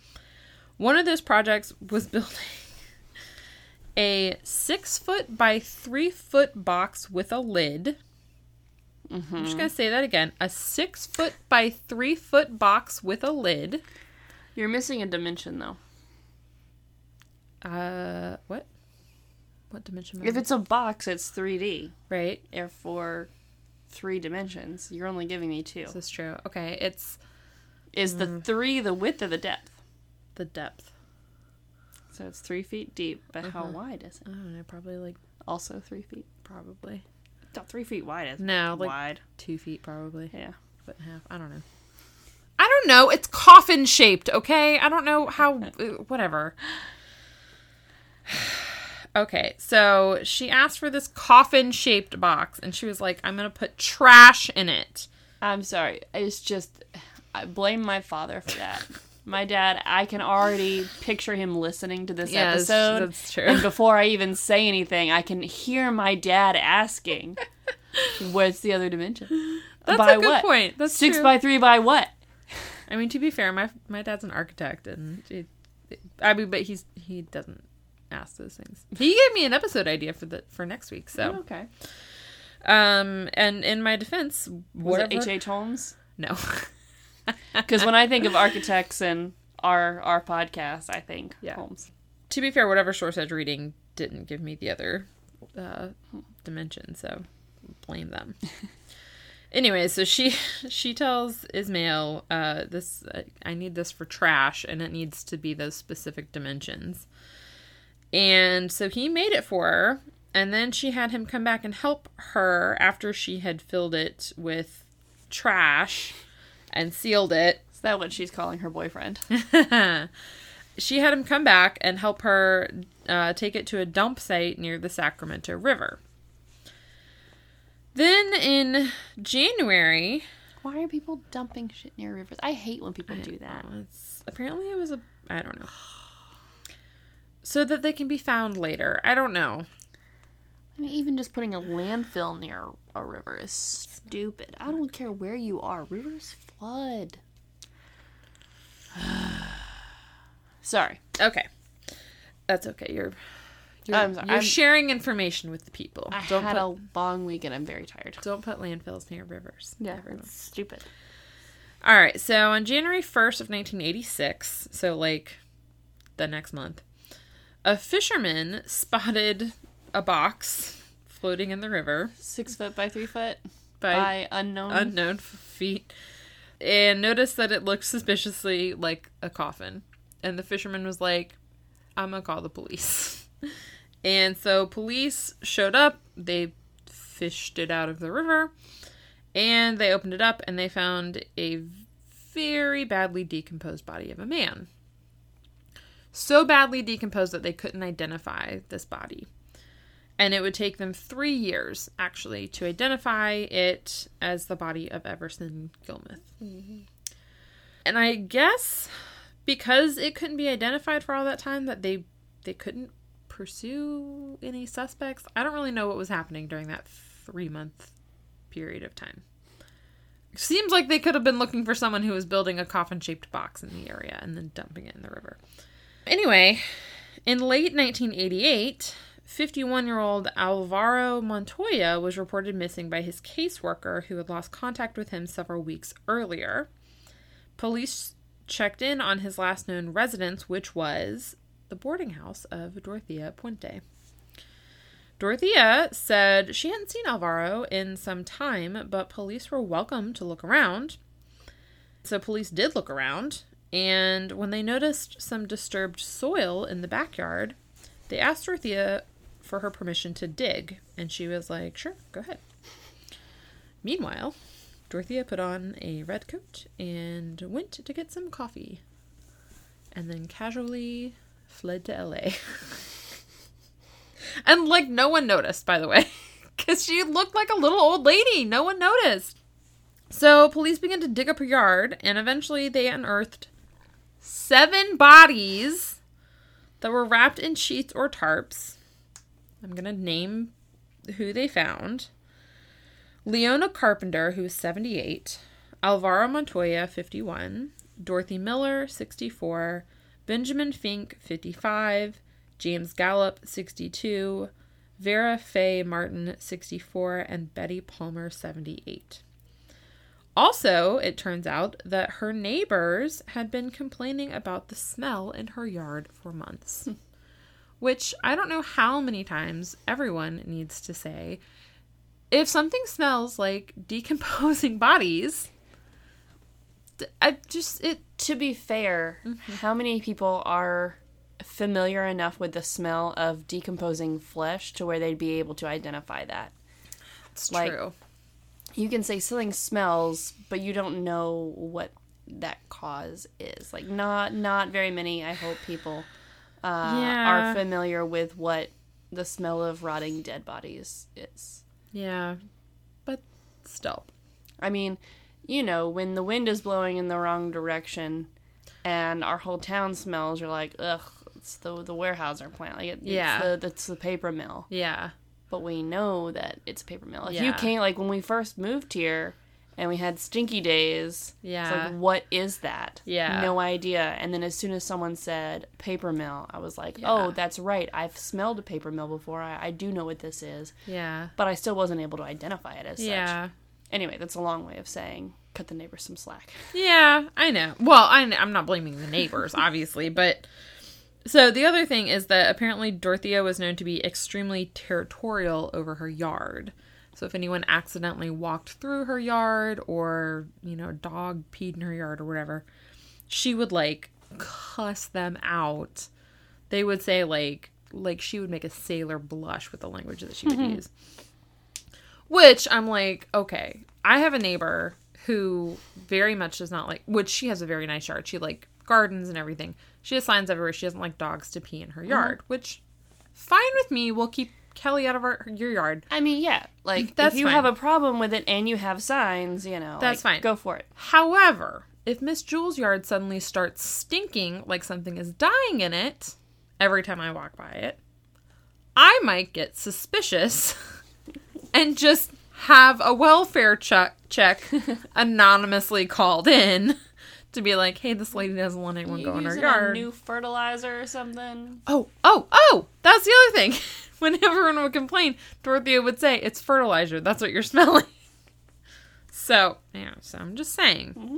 One of those projects was building a six foot by three foot box with a lid. I'm just mm-hmm. gonna say that again. A six foot by three foot box with a lid. You're missing a dimension though. Uh, what? What dimension? If it's a box, it's 3D. right, If for three dimensions, you're only giving me two. this is true. Okay, it's Is the three the width or the depth? the depth. So it's three feet deep, but how Uh-huh. wide is it? I don't know, probably like Also three feet. probably Not three feet wide is no, like wide. two feet, probably Yeah. foot and a half. I don't know. Don't know. It's coffin shaped. Okay, I don't know how. uh, Whatever. Okay, so she asked for this coffin shaped box, and she was like, "I'm gonna put trash in it." I'm sorry. It's just I blame my father for that. My dad, I can already picture him listening to this Yes, episode. that's true. And before I even say anything, I can hear my dad asking, "What's the other dimension? That's by a good what? point. That's Six true. by three by what?" I mean, to be fair, my my dad's an architect, and it, I mean, but he's he doesn't ask those things. He gave me an episode idea for the for next week. So, okay. um, and in my defense, Was it H. H. Holmes? no, Because when I think of architects and our our podcast, I think Yeah. Holmes. to be fair, whatever source I was reading didn't give me the other uh, dimension, so blame them. anyway, so she she tells Ismael, uh, "This uh, I need this for trash, and it needs to be those specific dimensions." And so he made it for her, and then she had him come back and help her after she had filled it with trash and sealed it Is that what she's calling her boyfriend? she had him come back and help her uh, take it to a dump site near the Sacramento River. Then in January, Why are people dumping shit near rivers? I hate when people do that. it's, apparently it was a I don't know. So that they can be found later. I don't know. I mean, even just putting a landfill near a river is stupid. I don't care where you are. Rivers flood. Sorry. Okay, that's okay. You're you're, I'm sorry. you're I'm- sharing information with the people. I don't had put, a long weekend. I'm very tired. don't put landfills near rivers. everyone. it's stupid. All right, so on January 1st of 1986, so like the next month, a fisherman spotted a box floating in the river Six foot by three foot by, by unknown. unknown feet and noticed that it looked suspiciously like a coffin. And the fisherman was like, I'm gonna call the police. and so police showed up, they fished it out of the river, and they opened it up and they found a very badly decomposed body of a man. So badly decomposed that they couldn't identify this body and it would take them three years actually to identify it as the body of Everson Gilmith. Mm-hmm. And I guess because it couldn't be identified for all that time, that they they couldn't pursue any suspects. I don't really know what was happening during that three month period of time. Seems like they could have been looking for someone who was building a coffin shaped box in the area and then dumping it in the river. Anyway, in late 1988, 51 year old Alvaro Montoya was reported missing by his caseworker who had lost contact with him several weeks earlier. Police checked in on his last known residence, which was the boarding house of Dorothea Puente. Dorothea said she hadn't seen Alvaro in some time, but police were welcome to look around. So police did look around, and when they noticed some disturbed soil in the backyard, they asked Dorothea for her permission to dig, and she was like, sure, go ahead. Meanwhile, Dorothea put on a red coat and went to get some coffee, and then casually fled to LA. and like, no one noticed, by the way, because she looked like a little old lady. No one noticed. So, police began to dig up her yard, and eventually they unearthed seven bodies that were wrapped in sheets or tarps. I'm going to name who they found Leona Carpenter, who was 78, Alvaro Montoya, 51, Dorothy Miller, 64, Benjamin Fink, 55, James Gallop, 62, Vera Faye Martin, 64, and Betty Palmer, 78. Also, it turns out that her neighbors had been complaining about the smell in her yard for months. Hmm. Which I don't know how many times everyone needs to say. If something smells like decomposing bodies, I just it to be fair, Mm-hmm. how many people are familiar enough with the smell of decomposing flesh to where they'd be able to identify that? it's Like- true. You can say something smells, but you don't know what that cause is. Like not not very many, I hope people uh, Yeah. are familiar with what the smell of rotting dead bodies is. Yeah. But still. I mean, you know, when the wind is blowing in the wrong direction and our whole town smells, you're like, ugh, it's the the Weyerhaeuser plant. Like it, Yeah. it's the it's the paper mill. Yeah. But we know that it's a paper mill. If you Yeah. came like when we first moved here and we had stinky days, it's Yeah. like what is that? Yeah. No idea. And then as soon as someone said paper mill, I was like, Yeah. oh, that's right. I've smelled a paper mill before. I, I do know what this is. Yeah. But I still wasn't able to identify it as such. Yeah. Anyway, that's a long way of saying cut the neighbors some slack. Yeah, I know. Well, I, I'm not blaming the neighbors, obviously, but so the other thing is that apparently Dorothea was known to be extremely territorial over her yard. So if anyone accidentally walked through her yard or, you know, dog peed in her yard or whatever, she would like cuss them out. They would say like like she would make a sailor blush with the language that she would mm-hmm. use. Which I'm like, okay, I have a neighbor who very much does not like, which she has a very nice yard. She like gardens and everything. She has signs everywhere. She doesn't like dogs to pee in her uh-huh. yard, which fine with me. We'll keep Kelly out of our, your yard. I mean, yeah, like That's if you fine. have a problem with it and you have signs, you know, That's like, fine. Go for it. However, if Miss Jules' yard suddenly starts stinking like something is dying in it every time I walk by it, I might get suspicious and just have a welfare check check anonymously called in to be like, "Hey, this lady doesn't want anyone You go in her yard." a new fertilizer or something? Oh, oh, oh! That's the other thing. when everyone would complain, Dorothea would say, "It's fertilizer. That's what you're smelling." So, yeah. So I'm just saying, mm-hmm.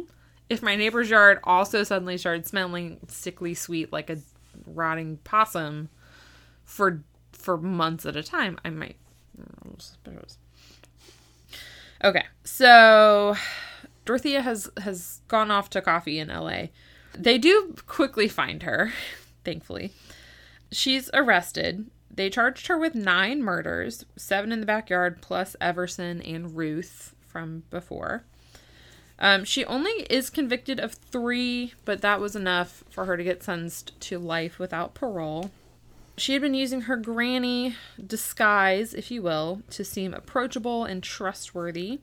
if my neighbor's yard also suddenly started smelling sickly sweet like a rotting possum, for for months at a time, I might. suppose. Okay, so Dorothea has has gone off to coffee in L.A. They do quickly find her, thankfully. She's arrested. They charged her with nine murders, seven in the backyard, plus Everson and Ruth from before. Um, she only is convicted of three, but that was enough for her to get sentenced to life without parole. She had been using her granny disguise, if you will, to seem approachable and trustworthy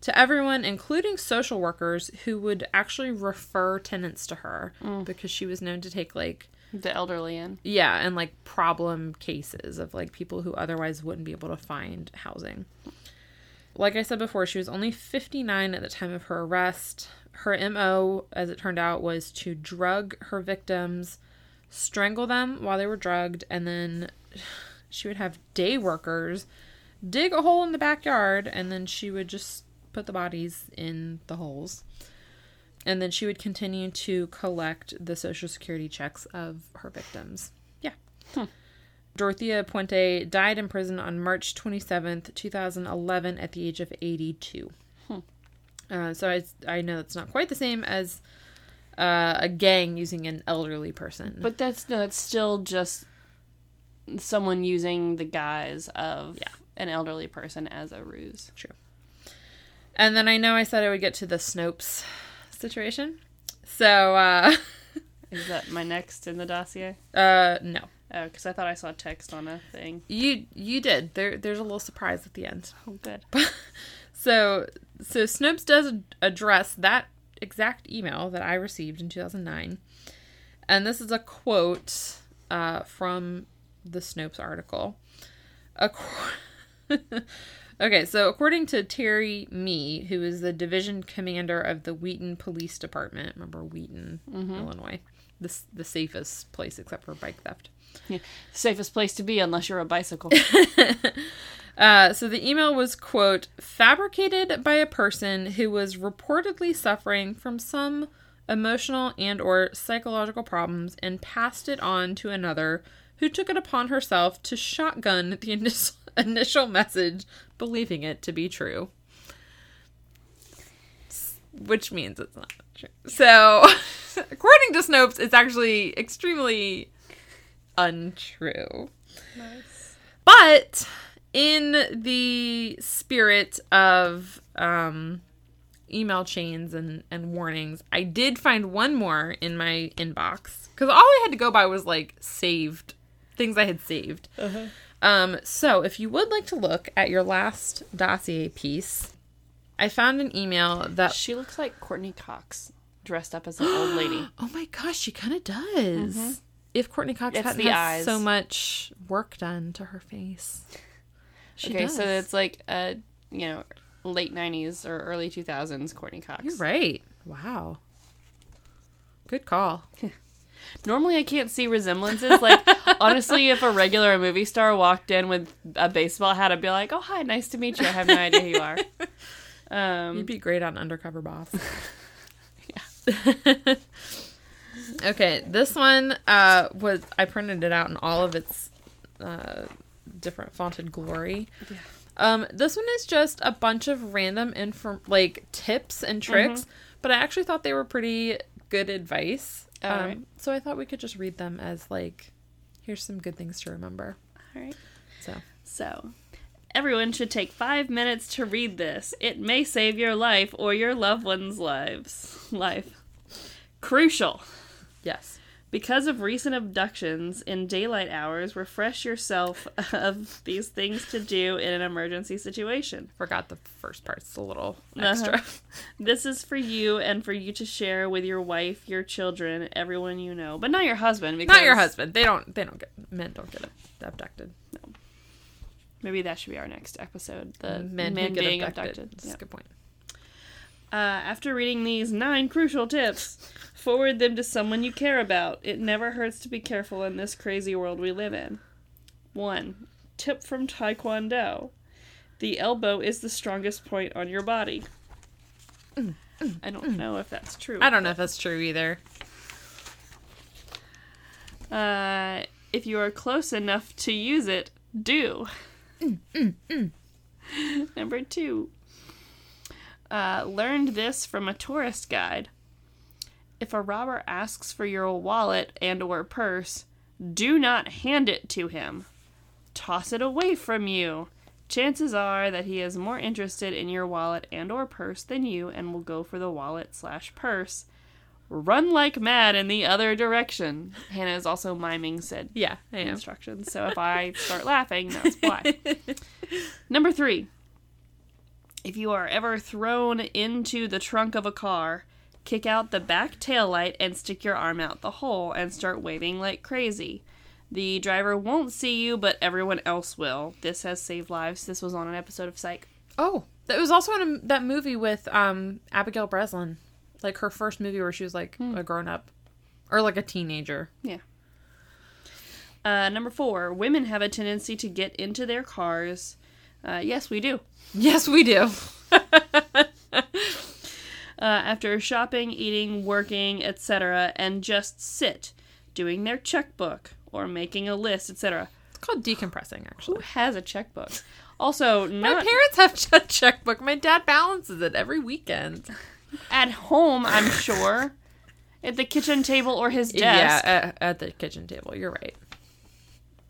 to everyone, including social workers who would actually refer tenants to her mm. because she was known to take like The elderly in. yeah, and like problem cases of like people who otherwise wouldn't be able to find housing. Like I said before, she was only 59 at the time of her arrest. Her MO, as it turned out, was to drug her victims, strangle them while they were drugged, and then she would have day workers dig a hole in the backyard, and then she would just put the bodies in the holes. And then she would continue to collect the social security checks of her victims. Yeah. Dorothea Puente died in prison on March 27th, 2011, at the age of 82. Uh, so I, I know it's not quite the same as uh, a gang using an elderly person. But that's no, that's still just someone using the guise of Yeah. an elderly person as a ruse. True. And then I know I said I would get to the Snopes situation. So, uh, Is that my next in the dossier? uh, no. Oh, because I thought I saw text on a thing. You you did. There there's a little surprise at the end. Oh, good. So so Snopes does address that exact email that I received in 2009. And this is a quote uh, from the Snopes article. Ac- okay, so according to Terry Me, who is the division commander of the Wheaton Police Department, remember Wheaton, Illinois, the, the safest place except for bike theft. Yeah. Safest place to be unless you're a bicycle. Uh, so the email was quote fabricated by a person who was reportedly suffering from some emotional and or psychological problems and passed it on to another who took it upon herself to shotgun the initial, initial message believing it to be true which means it's not true so according to snopes it's actually extremely untrue but in the spirit of um, email chains and, and warnings, I did find one more in my inbox because all I had to go by was like saved things I had saved. Um, so if you would like to look at your last dossier piece, I found an email that she looks like Courteney Cox dressed up as an old lady. oh my gosh, she kind of does. If Courteney Cox It's hadn't the had eyes. so much work done to her face. She okay, does. so it's like a you know late '90s or early 2000s Courteney Cox. You're right. Wow. Good call. Normally, I can't see resemblances. Like, honestly, if a regular movie star walked in with a baseball hat, I'd be like, "Oh, hi, nice to meet you. I have no idea who you are." Um, You'd be great on Undercover Boss. Okay, this one uh, was I printed it out in all of its uh, different fonted glory. Yeah. Um, this one is just a bunch of random info like tips and tricks, but I actually thought they were pretty good advice. Um, Alright. So I thought we could just read them as like, here's some good things to remember. all right. So So, everyone should take five minutes to read this. It may save your life or your loved one's lives. Life. Crucial. Yes, Because of recent abductions in daylight hours, refresh yourself of these things to do in an emergency situation. forgot the first part's a little Uh-huh. extra. This is for you and for you to share with your wife, your children, everyone you know, but not your husband. Because Not your husband. They don't. They don't get men. Don't get abducted. No. Maybe that should be our next episode. The men, men, get being abducted. abducted. That's a good point. Uh, after reading these nine crucial tips, forward them to someone you care about. It never hurts to be careful in this crazy world we live in. 1. Tip from Taekwondo The elbow is the strongest point on your body. I don't know if that's true. I don't know if that's true either. Uh, If you are close enough to use it, do. Number two. Uh, learned this from a tourist guide. If a robber asks for your wallet and or purse, do not hand it to him. Toss it away from you. Chances are that he is more interested in your wallet and or purse than you and will go for the wallet slash purse. Run like mad in the other direction. Hannah is also miming said Yeah, instructions. So if I start laughing, that's why. Number three. If you are ever thrown into the trunk of a car, kick out the back taillight and stick your arm out the hole and start waving like crazy. The driver won't see you, but everyone else will. This has saved lives. This was on an episode of Psych. Oh, that was also in a, that movie with um Abigail Breslin, like her first movie where she was like a grown up, or like a teenager. Yeah. Uh, number four, women have a tendency to get into their cars. Uh, yes, we do. Yes, we do. uh, after shopping, eating, working, etc., and just sit, doing their checkbook or making a list, etc. It's called decompressing, Who actually. has a checkbook? Also, My parents have a checkbook. My dad balances it every weekend. at home, I'm sure. At the kitchen table or his desk, Yeah, at, at the kitchen table. You're right.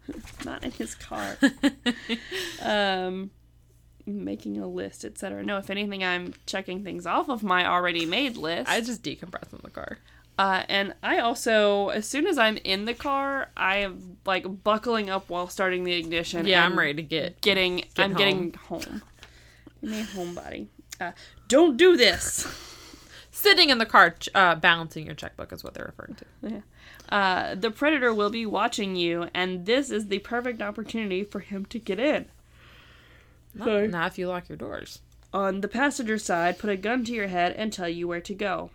not in his car. um, making a list, etc. No, if anything, I'm checking things off of my already made list. I just decompress in the car. Uh, and I also, as soon as I'm in the car, I am like buckling up while starting the ignition. Yeah, I'm ready to get. Getting, I'm getting home. A homebody. Uh, don't do this. Sitting in the car, uh, balancing your checkbook is what they're referring to. Uh, the predator will be watching you, and this is the perfect opportunity for him to get in. Not, not if you lock your doors. On the passenger side, put a gun to your head and tell you where to go.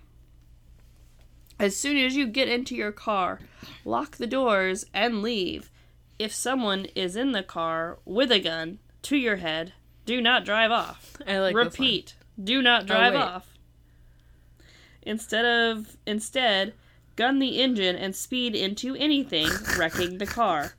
As soon as you get into your car, lock the doors and leave. If someone is in the car with a gun to your head, do not drive off. I like. Repeat, do not oh, drive wait. off. Instead of instead, gun the engine and speed into anything, wrecking the car.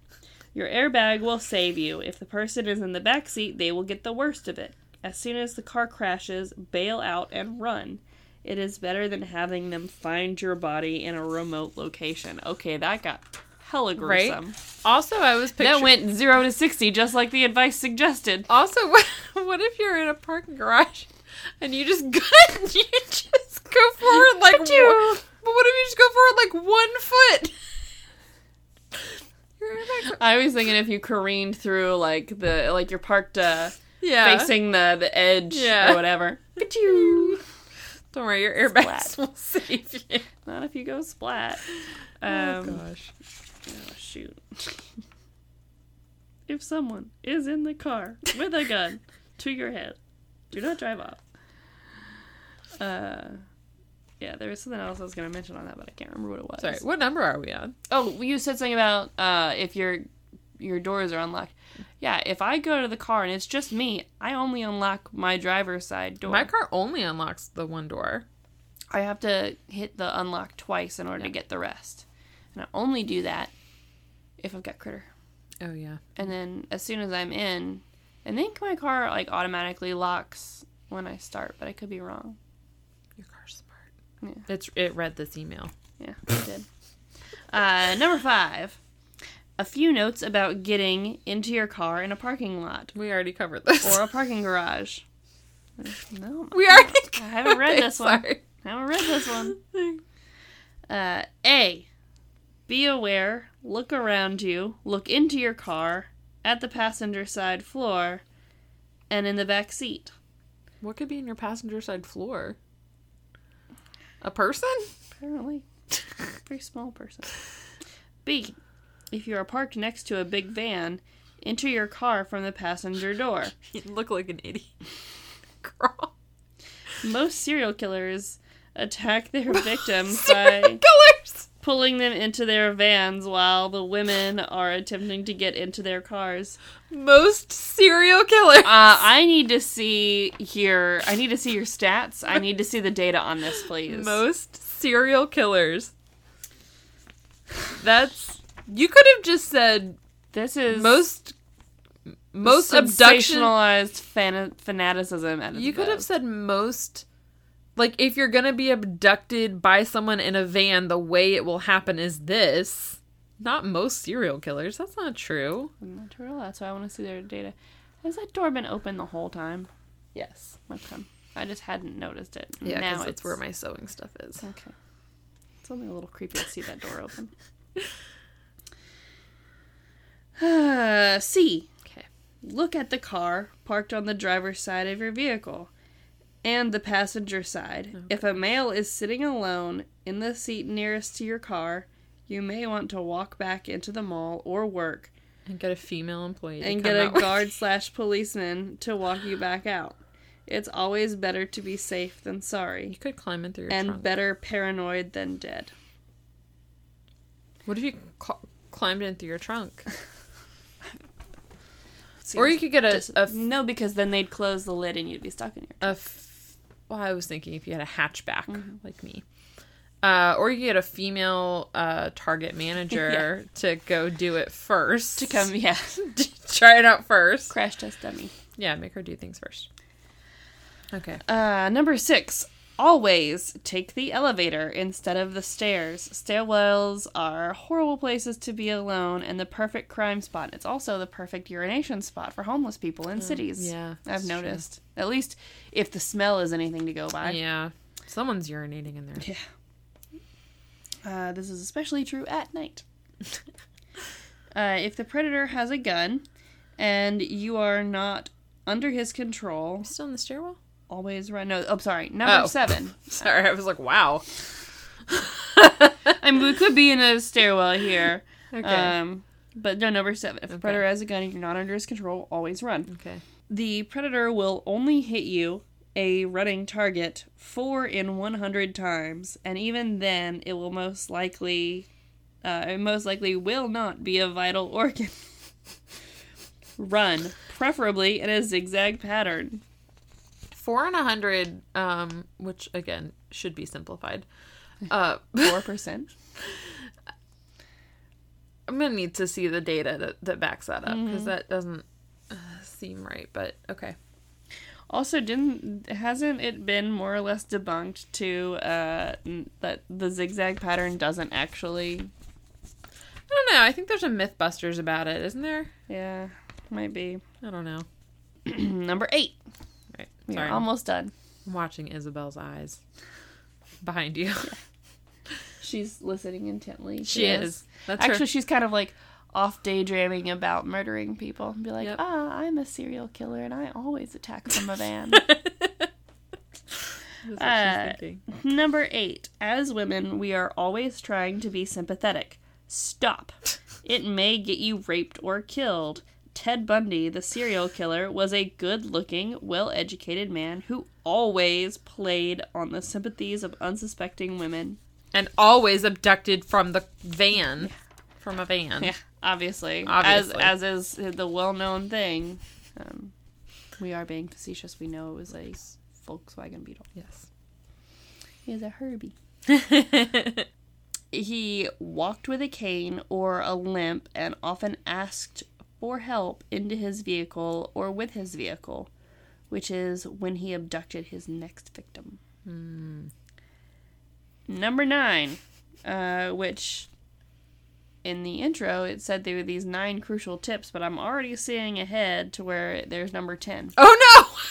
Your airbag will save you. If the person is in the back seat, they will get the worst of it. As soon as the car crashes, bail out and run. It is better than having them find your body in a remote location. Okay, that got hella Right? gruesome. Also, I was picturing. That went zero to sixty, just like the advice suggested. Also, what, what if you're in a parking garage and you just go, you just go forward like one, but what if you just go forward like one foot? You're in a- I was thinking if you careened through like the like you're parked uh, yeah. facing the the edge Yeah. or whatever. Don't worry, your airbags Splat. will save you. Not if you go splat. oh Um, gosh. oh, shoot. if someone is in the car with a gun to your head, do not drive off. Uh, yeah, there was something else I was gonna mention on that, but I can't remember what it was. Sorry, what number are we on? Oh, you said something about uh, if your your doors are unlocked. Yeah, if I go to the car and it's just me, I only unlock my driver's side door. My car only unlocks the one door. I have to hit the unlock twice in order to get the rest, and I only do that if I've got critter. Oh yeah. And then as soon as I'm in, I think my car like automatically locks when I start, but I could be wrong. Your car's smart. Yeah. It's it read this email. Yeah, I did. Uh, number five. A few notes about getting into your car in a parking lot. We already covered this. or a parking garage. No, we already. I haven't read this one. sorry. I haven't read this one. Uh, A. Be aware. Look around you. Look into your car, at the passenger side floor, and in the back seat. What could be in your passenger side floor? A person? Apparently, very small person. B. If you are parked next to a big van, enter your car from the passenger door. You look like an idiot. Girl. Most serial killers attack their victims by Killers. Pulling them into their vans while the women are attempting to get into their cars. Most serial killers. Uh, I need to see your I need to see your stats. I need to see the data on this, please. Most serial killers. That's You could have just said This is most most abduction. fan- fanaticism. At You could have said most. Like if you're gonna be abducted by someone in a van, the way it will happen is this. Not most serial killers. That's not true. Not true. That's why I want to see their data. Has that door been open the whole time? Yes. Okay. I just hadn't noticed it. Yeah, now it's where my sewing stuff is. Okay. It's only a little creepy to see that door open. Uh, C. Okay. Look at the car parked on the driver's side of your vehicle and the passenger side. If a male is sitting alone in the seat nearest to your car, you may want to walk back into the mall or work And get a female employee. to and get a guard slash policeman to walk you back out. It's always better to be safe than sorry, You could climb in through your and trunk. better paranoid than dead. What if you cl- climbed in through your trunk? or you could get a, Just- a, f- no, because then they'd close the lid and you'd be stuck in your. a f- well, I was thinking if you had a hatchback Mm-hmm. like me. Uh, or you get a female uh, target manager to go do it first. To come, yeah, Try it out first. crash test dummy. Yeah, make her do things first. Okay. Uh, number six. Always take the elevator instead of the stairs. Stairwells are horrible places to be alone and the perfect crime spot. It's also the perfect urination spot for homeless people in cities. Mm, yeah, I've that's true. noticed. At least if the smell is anything to go by. Yeah. Someone's urinating in there. Yeah. Uh, this is especially true at night. uh, if the predator has a gun and you are not under his control, Still in the stairwell? Always run. No, oh, sorry. Number Oh. seven. Sorry, I was like, wow. I mean, we could be in a stairwell here. Okay. Um, but no, number seven. If Okay. predator has a gun and you're not under his control, always run. okay. The predator will only hit you, a running target, four in 100 times, and even then, it will most likely, uh, it most likely will not be a vital organ. Run, preferably in a zigzag pattern. Four and a hundred, um, which again should be simplified. Uh, Four percent. I'm gonna need to see the data that, that backs that up because that doesn't uh, seem right. But okay. Also, didn't hasn't it been more or less debunked to uh, that the zigzag pattern doesn't actually? I don't know. I think there's a MythBusters about it, isn't there? Yeah, might be. I don't know. Number eight. We're Sorry. almost done. I'm watching Isabel's eyes behind you. She's listening intently. she is. That's Actually, her. she's kind of like off daydreaming about murdering people. and Be like, Yep. ah, I'm a serial killer and I always attack from a van. That's what Uh, she's thinking. Number eight. As women, we are always trying to be sympathetic. Stop. It may get you raped or killed. Ted Bundy, the serial killer, was a good looking, well educated man who always played on the sympathies of unsuspecting women. And always abducted from the van. From a van. Yeah, obviously. Obviously. As, as is the well known thing. Um, we are being facetious. We know it was a Volkswagen Beetle. Yes. He is a Herbie. he walked with a cane or a limp and often asked for help into his vehicle or with his vehicle, which is when he abducted his next victim. Number nine, uh, which in the intro it said there were these nine crucial tips, but I'm already seeing ahead to where there's number 10. oh no!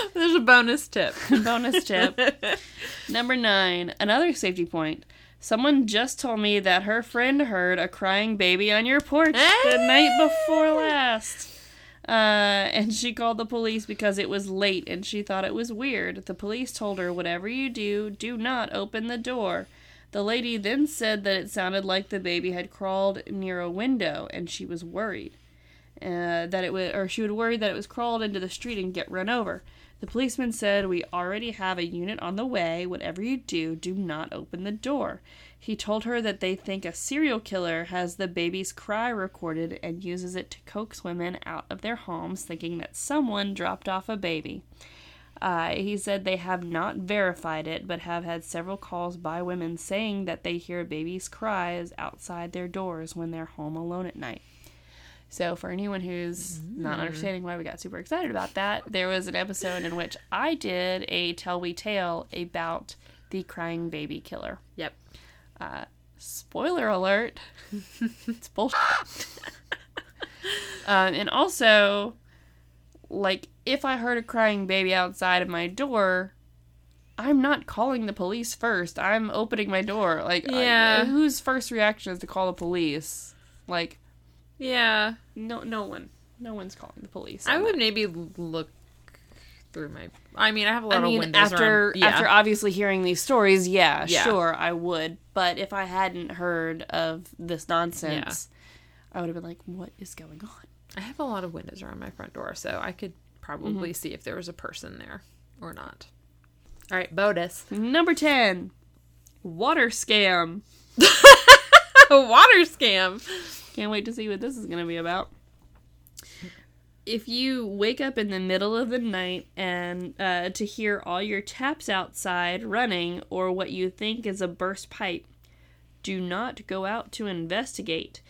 There's a bonus tip. Bonus tip. Number nine, another safety point. Someone just told me that her friend heard a crying baby on your porch the night before last. Uh, and she called the police because it was late and she thought it was weird. The police told her, whatever you do, do not open the door. The lady then said that it sounded like the baby had crawled near a window and she was worried. Uh, that it would, or she would worry that it was crawled into the street and get run over. The policeman said, We already have a unit on the way. Whatever you do, do not open the door. He told her that they think a serial killer has the baby's cry recorded and uses it to coax women out of their homes, thinking that someone dropped off a baby. Uh, he said they have not verified it, but have had several calls by women saying that they hear babies' cries outside their doors when they're home alone at night. So, for anyone who's not understanding why we got super excited about that, there was an episode in which I did a tell we tale about the crying baby killer. Yep. Uh, spoiler alert, it's bullshit. um, and also, like, if I heard a crying baby outside of my door, I'm not calling the police first. I'm opening my door. Like, I- Yeah. whose first reaction is to call the police? Like, Yeah. no, no one, no one's calling the police. I would that. maybe look through my. I mean, I have a lot I of mean, windows. after around, yeah. after obviously hearing these stories, yeah, Yeah. sure, I would. But if I hadn't heard of this nonsense, I would have been like, "What is going on?" I have a lot of windows around my front door, so I could probably mm-hmm. see if there was a person there or not. All right, Bodis. Number ten, water scam. water scam. Can't wait to see what this is going to be about. If you wake up in the middle of the night and uh, to hear all your taps outside running or what you think is a burst pipe, do not go out to investigate.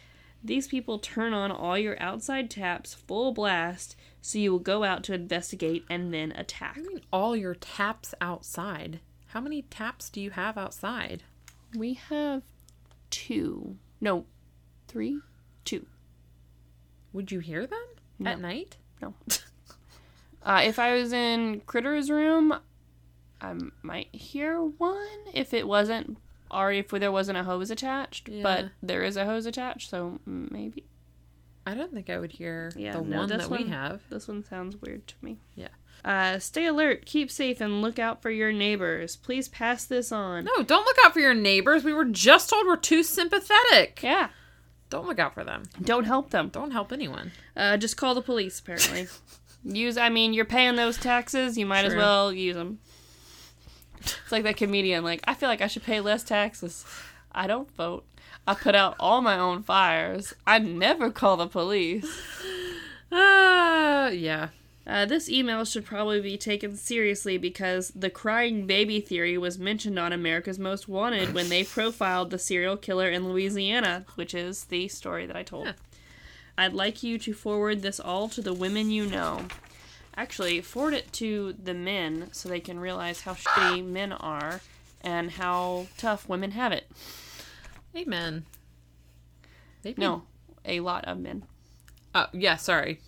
These people turn on all your outside taps full blast, so you will go out to investigate and then attack. I mean, all your taps outside. How many taps do you have outside? We have two. No, three? Two. Would you hear them at night? No. uh, if I was in Critter's room, I might hear one if it wasn't, or if there wasn't a hose attached. Yeah. But there is a hose attached, so maybe. I don't think I would hear Yeah, the no, one that we one- have. This one sounds weird to me. Yeah. Uh, stay alert, keep safe, and look out for your neighbors. Please pass this on. No, don't look out for your neighbors. We were just told we're too sympathetic. Yeah, Don't look out for them. don't help them. Don't help anyone. Uh, just call the police. Apparently, use. I mean, you're paying those taxes. You might as well use them. It's like that comedian. Like, I feel like I should pay less taxes. I don't vote. I put out all my own fires. I never call the police. Uh, yeah. Uh, this email should probably be taken seriously because the crying baby theory was mentioned on America's Most Wanted when they profiled the serial killer in Louisiana, which is the story that I told. Yeah. I'd like you to forward this all to the women you know. Actually, forward it to the men so they can realize how shitty men are and how tough women have it. Amen. Maybe. No, a lot of men. Oh, yeah, sorry.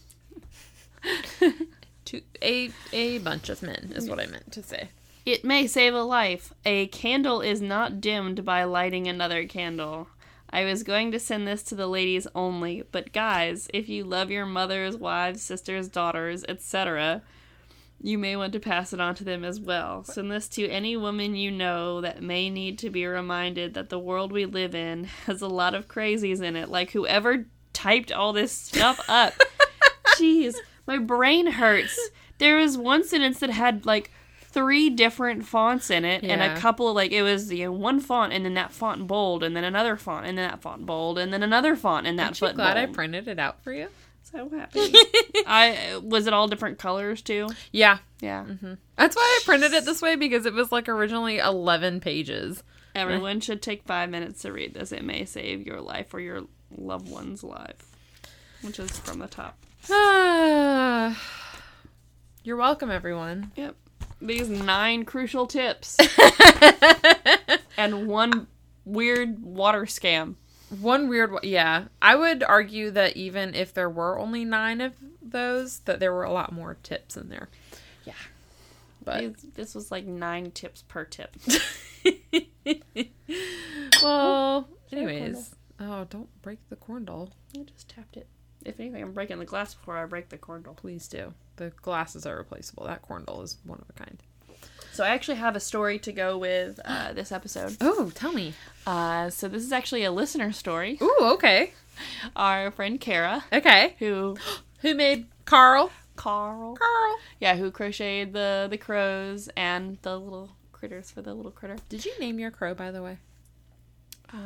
to a a bunch of men is what I meant to say. It may save a life. A candle is not dimmed by lighting another candle. I was going to send this to the ladies only, but guys, if you love your mothers, wives, sisters, daughters, etc., you may want to pass it on to them as well. Send this to any woman you know that may need to be reminded that the world we live in has a lot of crazies in it. Like whoever typed all this stuff up. Jeez, my brain hurts. There was one sentence that had like three different fonts in it and a couple of like it was you know, one font and then that font bold and then another font and then that font bold and then another font and that Aren't font glad I printed it out for you? so happy. I was it all different colors too? Yeah. Yeah. Mm-hmm. That's why I printed it this way because it was like originally 11 pages. Everyone should take five minutes to read this. It may save your life or your loved one's life. Which is from the top. You're welcome, everyone. Yep. These nine crucial tips. and one weird water scam. One weird, yeah. I would argue that even if there were only nine of those, that there were a lot more tips in there. Yeah. But These- This was like nine tips per tip. well, sorry, anyways. Oh, don't break the corn doll. I just tapped it. If anything, I'm breaking the glass before I break the corndle. Please do. The glasses are replaceable. That corn doll is one of a kind. So I actually have a story to go with uh, this episode. Oh, tell me. Uh, so this is actually a listener story. Ooh, okay. Our friend Kara, Okay. who Who made Carl? Carl, Carl. yeah, who crocheted the the crows and the little critters for the little critter. Did you name your crow, by the way? Uh,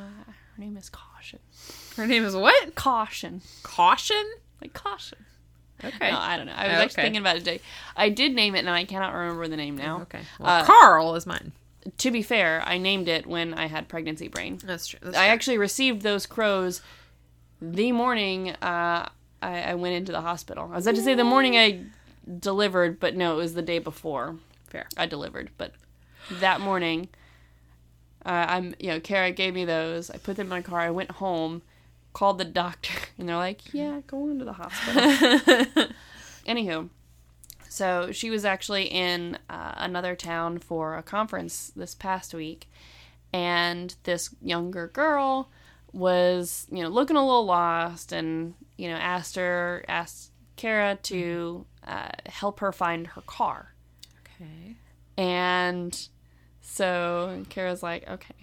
her name is Caution. Her name is what? Caution, Caution? like caution. Okay. No, I don't know. I was Oh, actually thinking about it today. I did name it, and I cannot remember the name now. Okay. Well, Uh, Carl is mine. To be fair, I named it when I had pregnancy brain. That's true. That's I true. actually received those crows the morning uh, I, I went into the hospital. I was about to say the morning I delivered, but no, it was the day before fair. I delivered. But that morning, uh, I'm you know Kara gave me those. I put them in my car. I went home, called the doctor, and they're like, "Yeah, go into the hospital." Anywho, so she was actually in uh, another town for a conference this past week, and this younger girl was, you know, looking a little lost, and you know, asked her, asked Kara to uh, help her find her car, Okay. and so Kara's like, okay.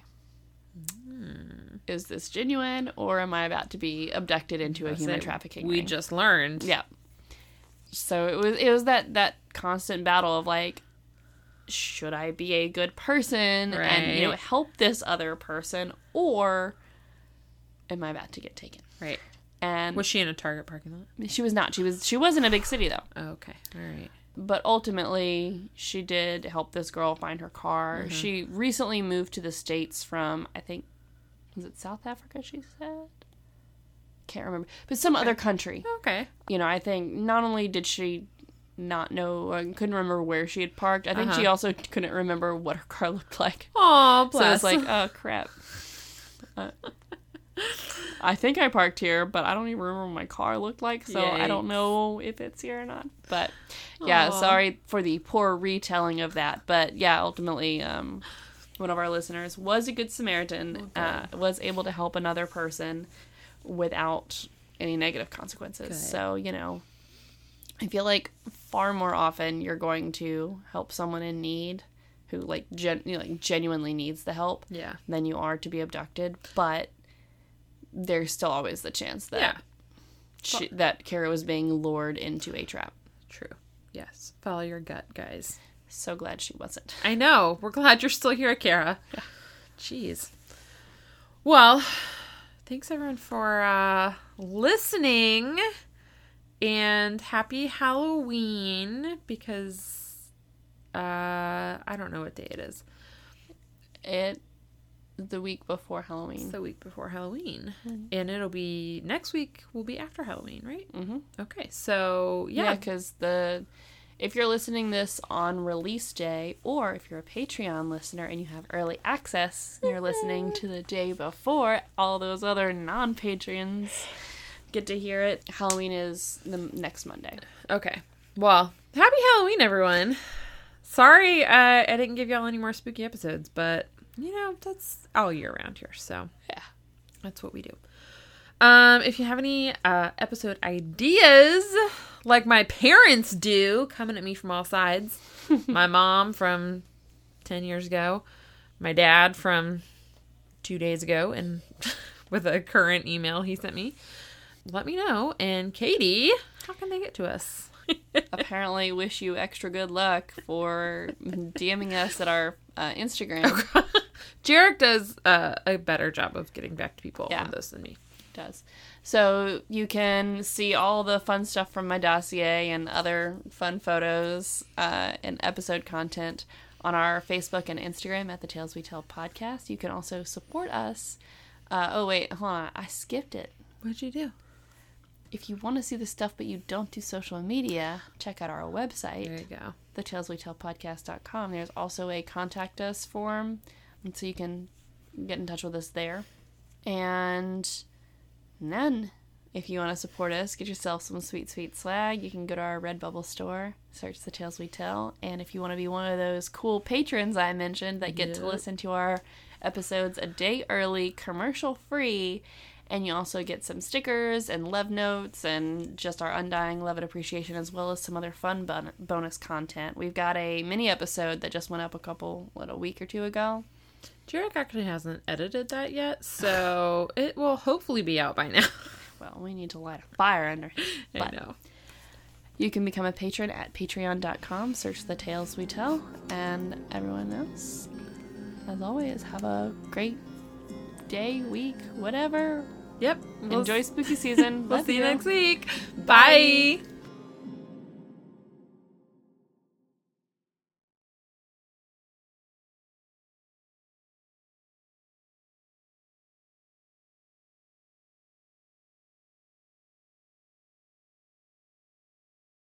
Hmm. Is this genuine, or am I about to be abducted into a human trafficking? We ring? just learned. Yeah. So it was it was that that constant battle of like should I be a good person and you know help this other person or am I about to get taken? Right. And Was she in a Target parking lot? she was not. She was she was in a big city though. Oh, okay. All right. But ultimately she did help this girl find her car. Mm-hmm. She recently moved to the states from I think was it South Africa she said? Can't remember. But some other country. Okay. you know, I think not only did she not know, uh, couldn't remember where she had parked, I think she Uh-huh. also couldn't remember what her car looked like. Oh, So bless. it's like, oh crap. Uh, I think I parked here, but I don't even remember what my car looked like, so I don't know if it's here or not. But yeah, Aw. sorry for the poor retelling of that. But yeah, ultimately, um, one of our listeners was a good Samaritan, uh, was able to help another person without any negative consequences. Good. So, you know, I feel like far more often you're going to help someone in need who like gen- you know, like genuinely needs the help yeah. than you are to be abducted, but there's still always the chance that Yeah. she, that Kara was being lured into a trap. True. Yes. Follow your gut, guys. So glad she wasn't. I know. We're glad you're still here, Kara. Jeez. Well, thanks everyone for uh, listening, and happy Halloween because uh, I don't know what day it is. It the week before Halloween. It's the week before Halloween, and it'll be next week. Will be after Halloween, right? hmm Okay. So Yeah, yeah, because the if you're listening this on release day, or if you're a Patreon listener and you have early access, and you're listening to the day before all those other non-patrons get to hear it. Halloween is the next Monday. Okay. Well, happy Halloween, everyone. Sorry, uh, I didn't give y'all any more spooky episodes, but you know that's all year round here, so Yeah. that's what we do. Um, if you have any uh, episode ideas, like my parents do, coming at me from all sides, my mom from ten years ago, my dad from two days ago, and with a current email he sent me, let me know. And Katie, how can they get to us? apparently wish you extra good luck for DMing us at our uh, Instagram. Jarek does uh, a better job of getting back to people Yeah. on this than me. does. So you can see all the fun stuff from my dossier and other fun photos uh, and episode content on our Facebook and Instagram at the Tales We Tell podcast. You can also support us. Uh, oh wait, hold on, I skipped it. What'd you do? If you want to see the stuff but you don't do social media, check out our website. There you go. the tales we tell podcast.com there's also a contact us form and so you can get in touch with us there and then if you want to support us get yourself some sweet sweet swag you can go to our redbubble store search the tales we tell and if you want to be one of those cool patrons i mentioned that get to listen to our episodes a day early commercial free and you also get some stickers and love notes and just our undying love and appreciation, as well as some other fun bon- bonus content. We've got a mini episode that just went up a couple, what, a week or two ago. Jarek actually hasn't edited that yet, so it will hopefully be out by now. Well, we need to light a fire under him. I know. you can become a patron at patreon.com, search the tales we tell, and everyone else, as always, have a great day, week, whatever. Yep. We'll Enjoy spooky season. We'll Love see you you. next week. Bye.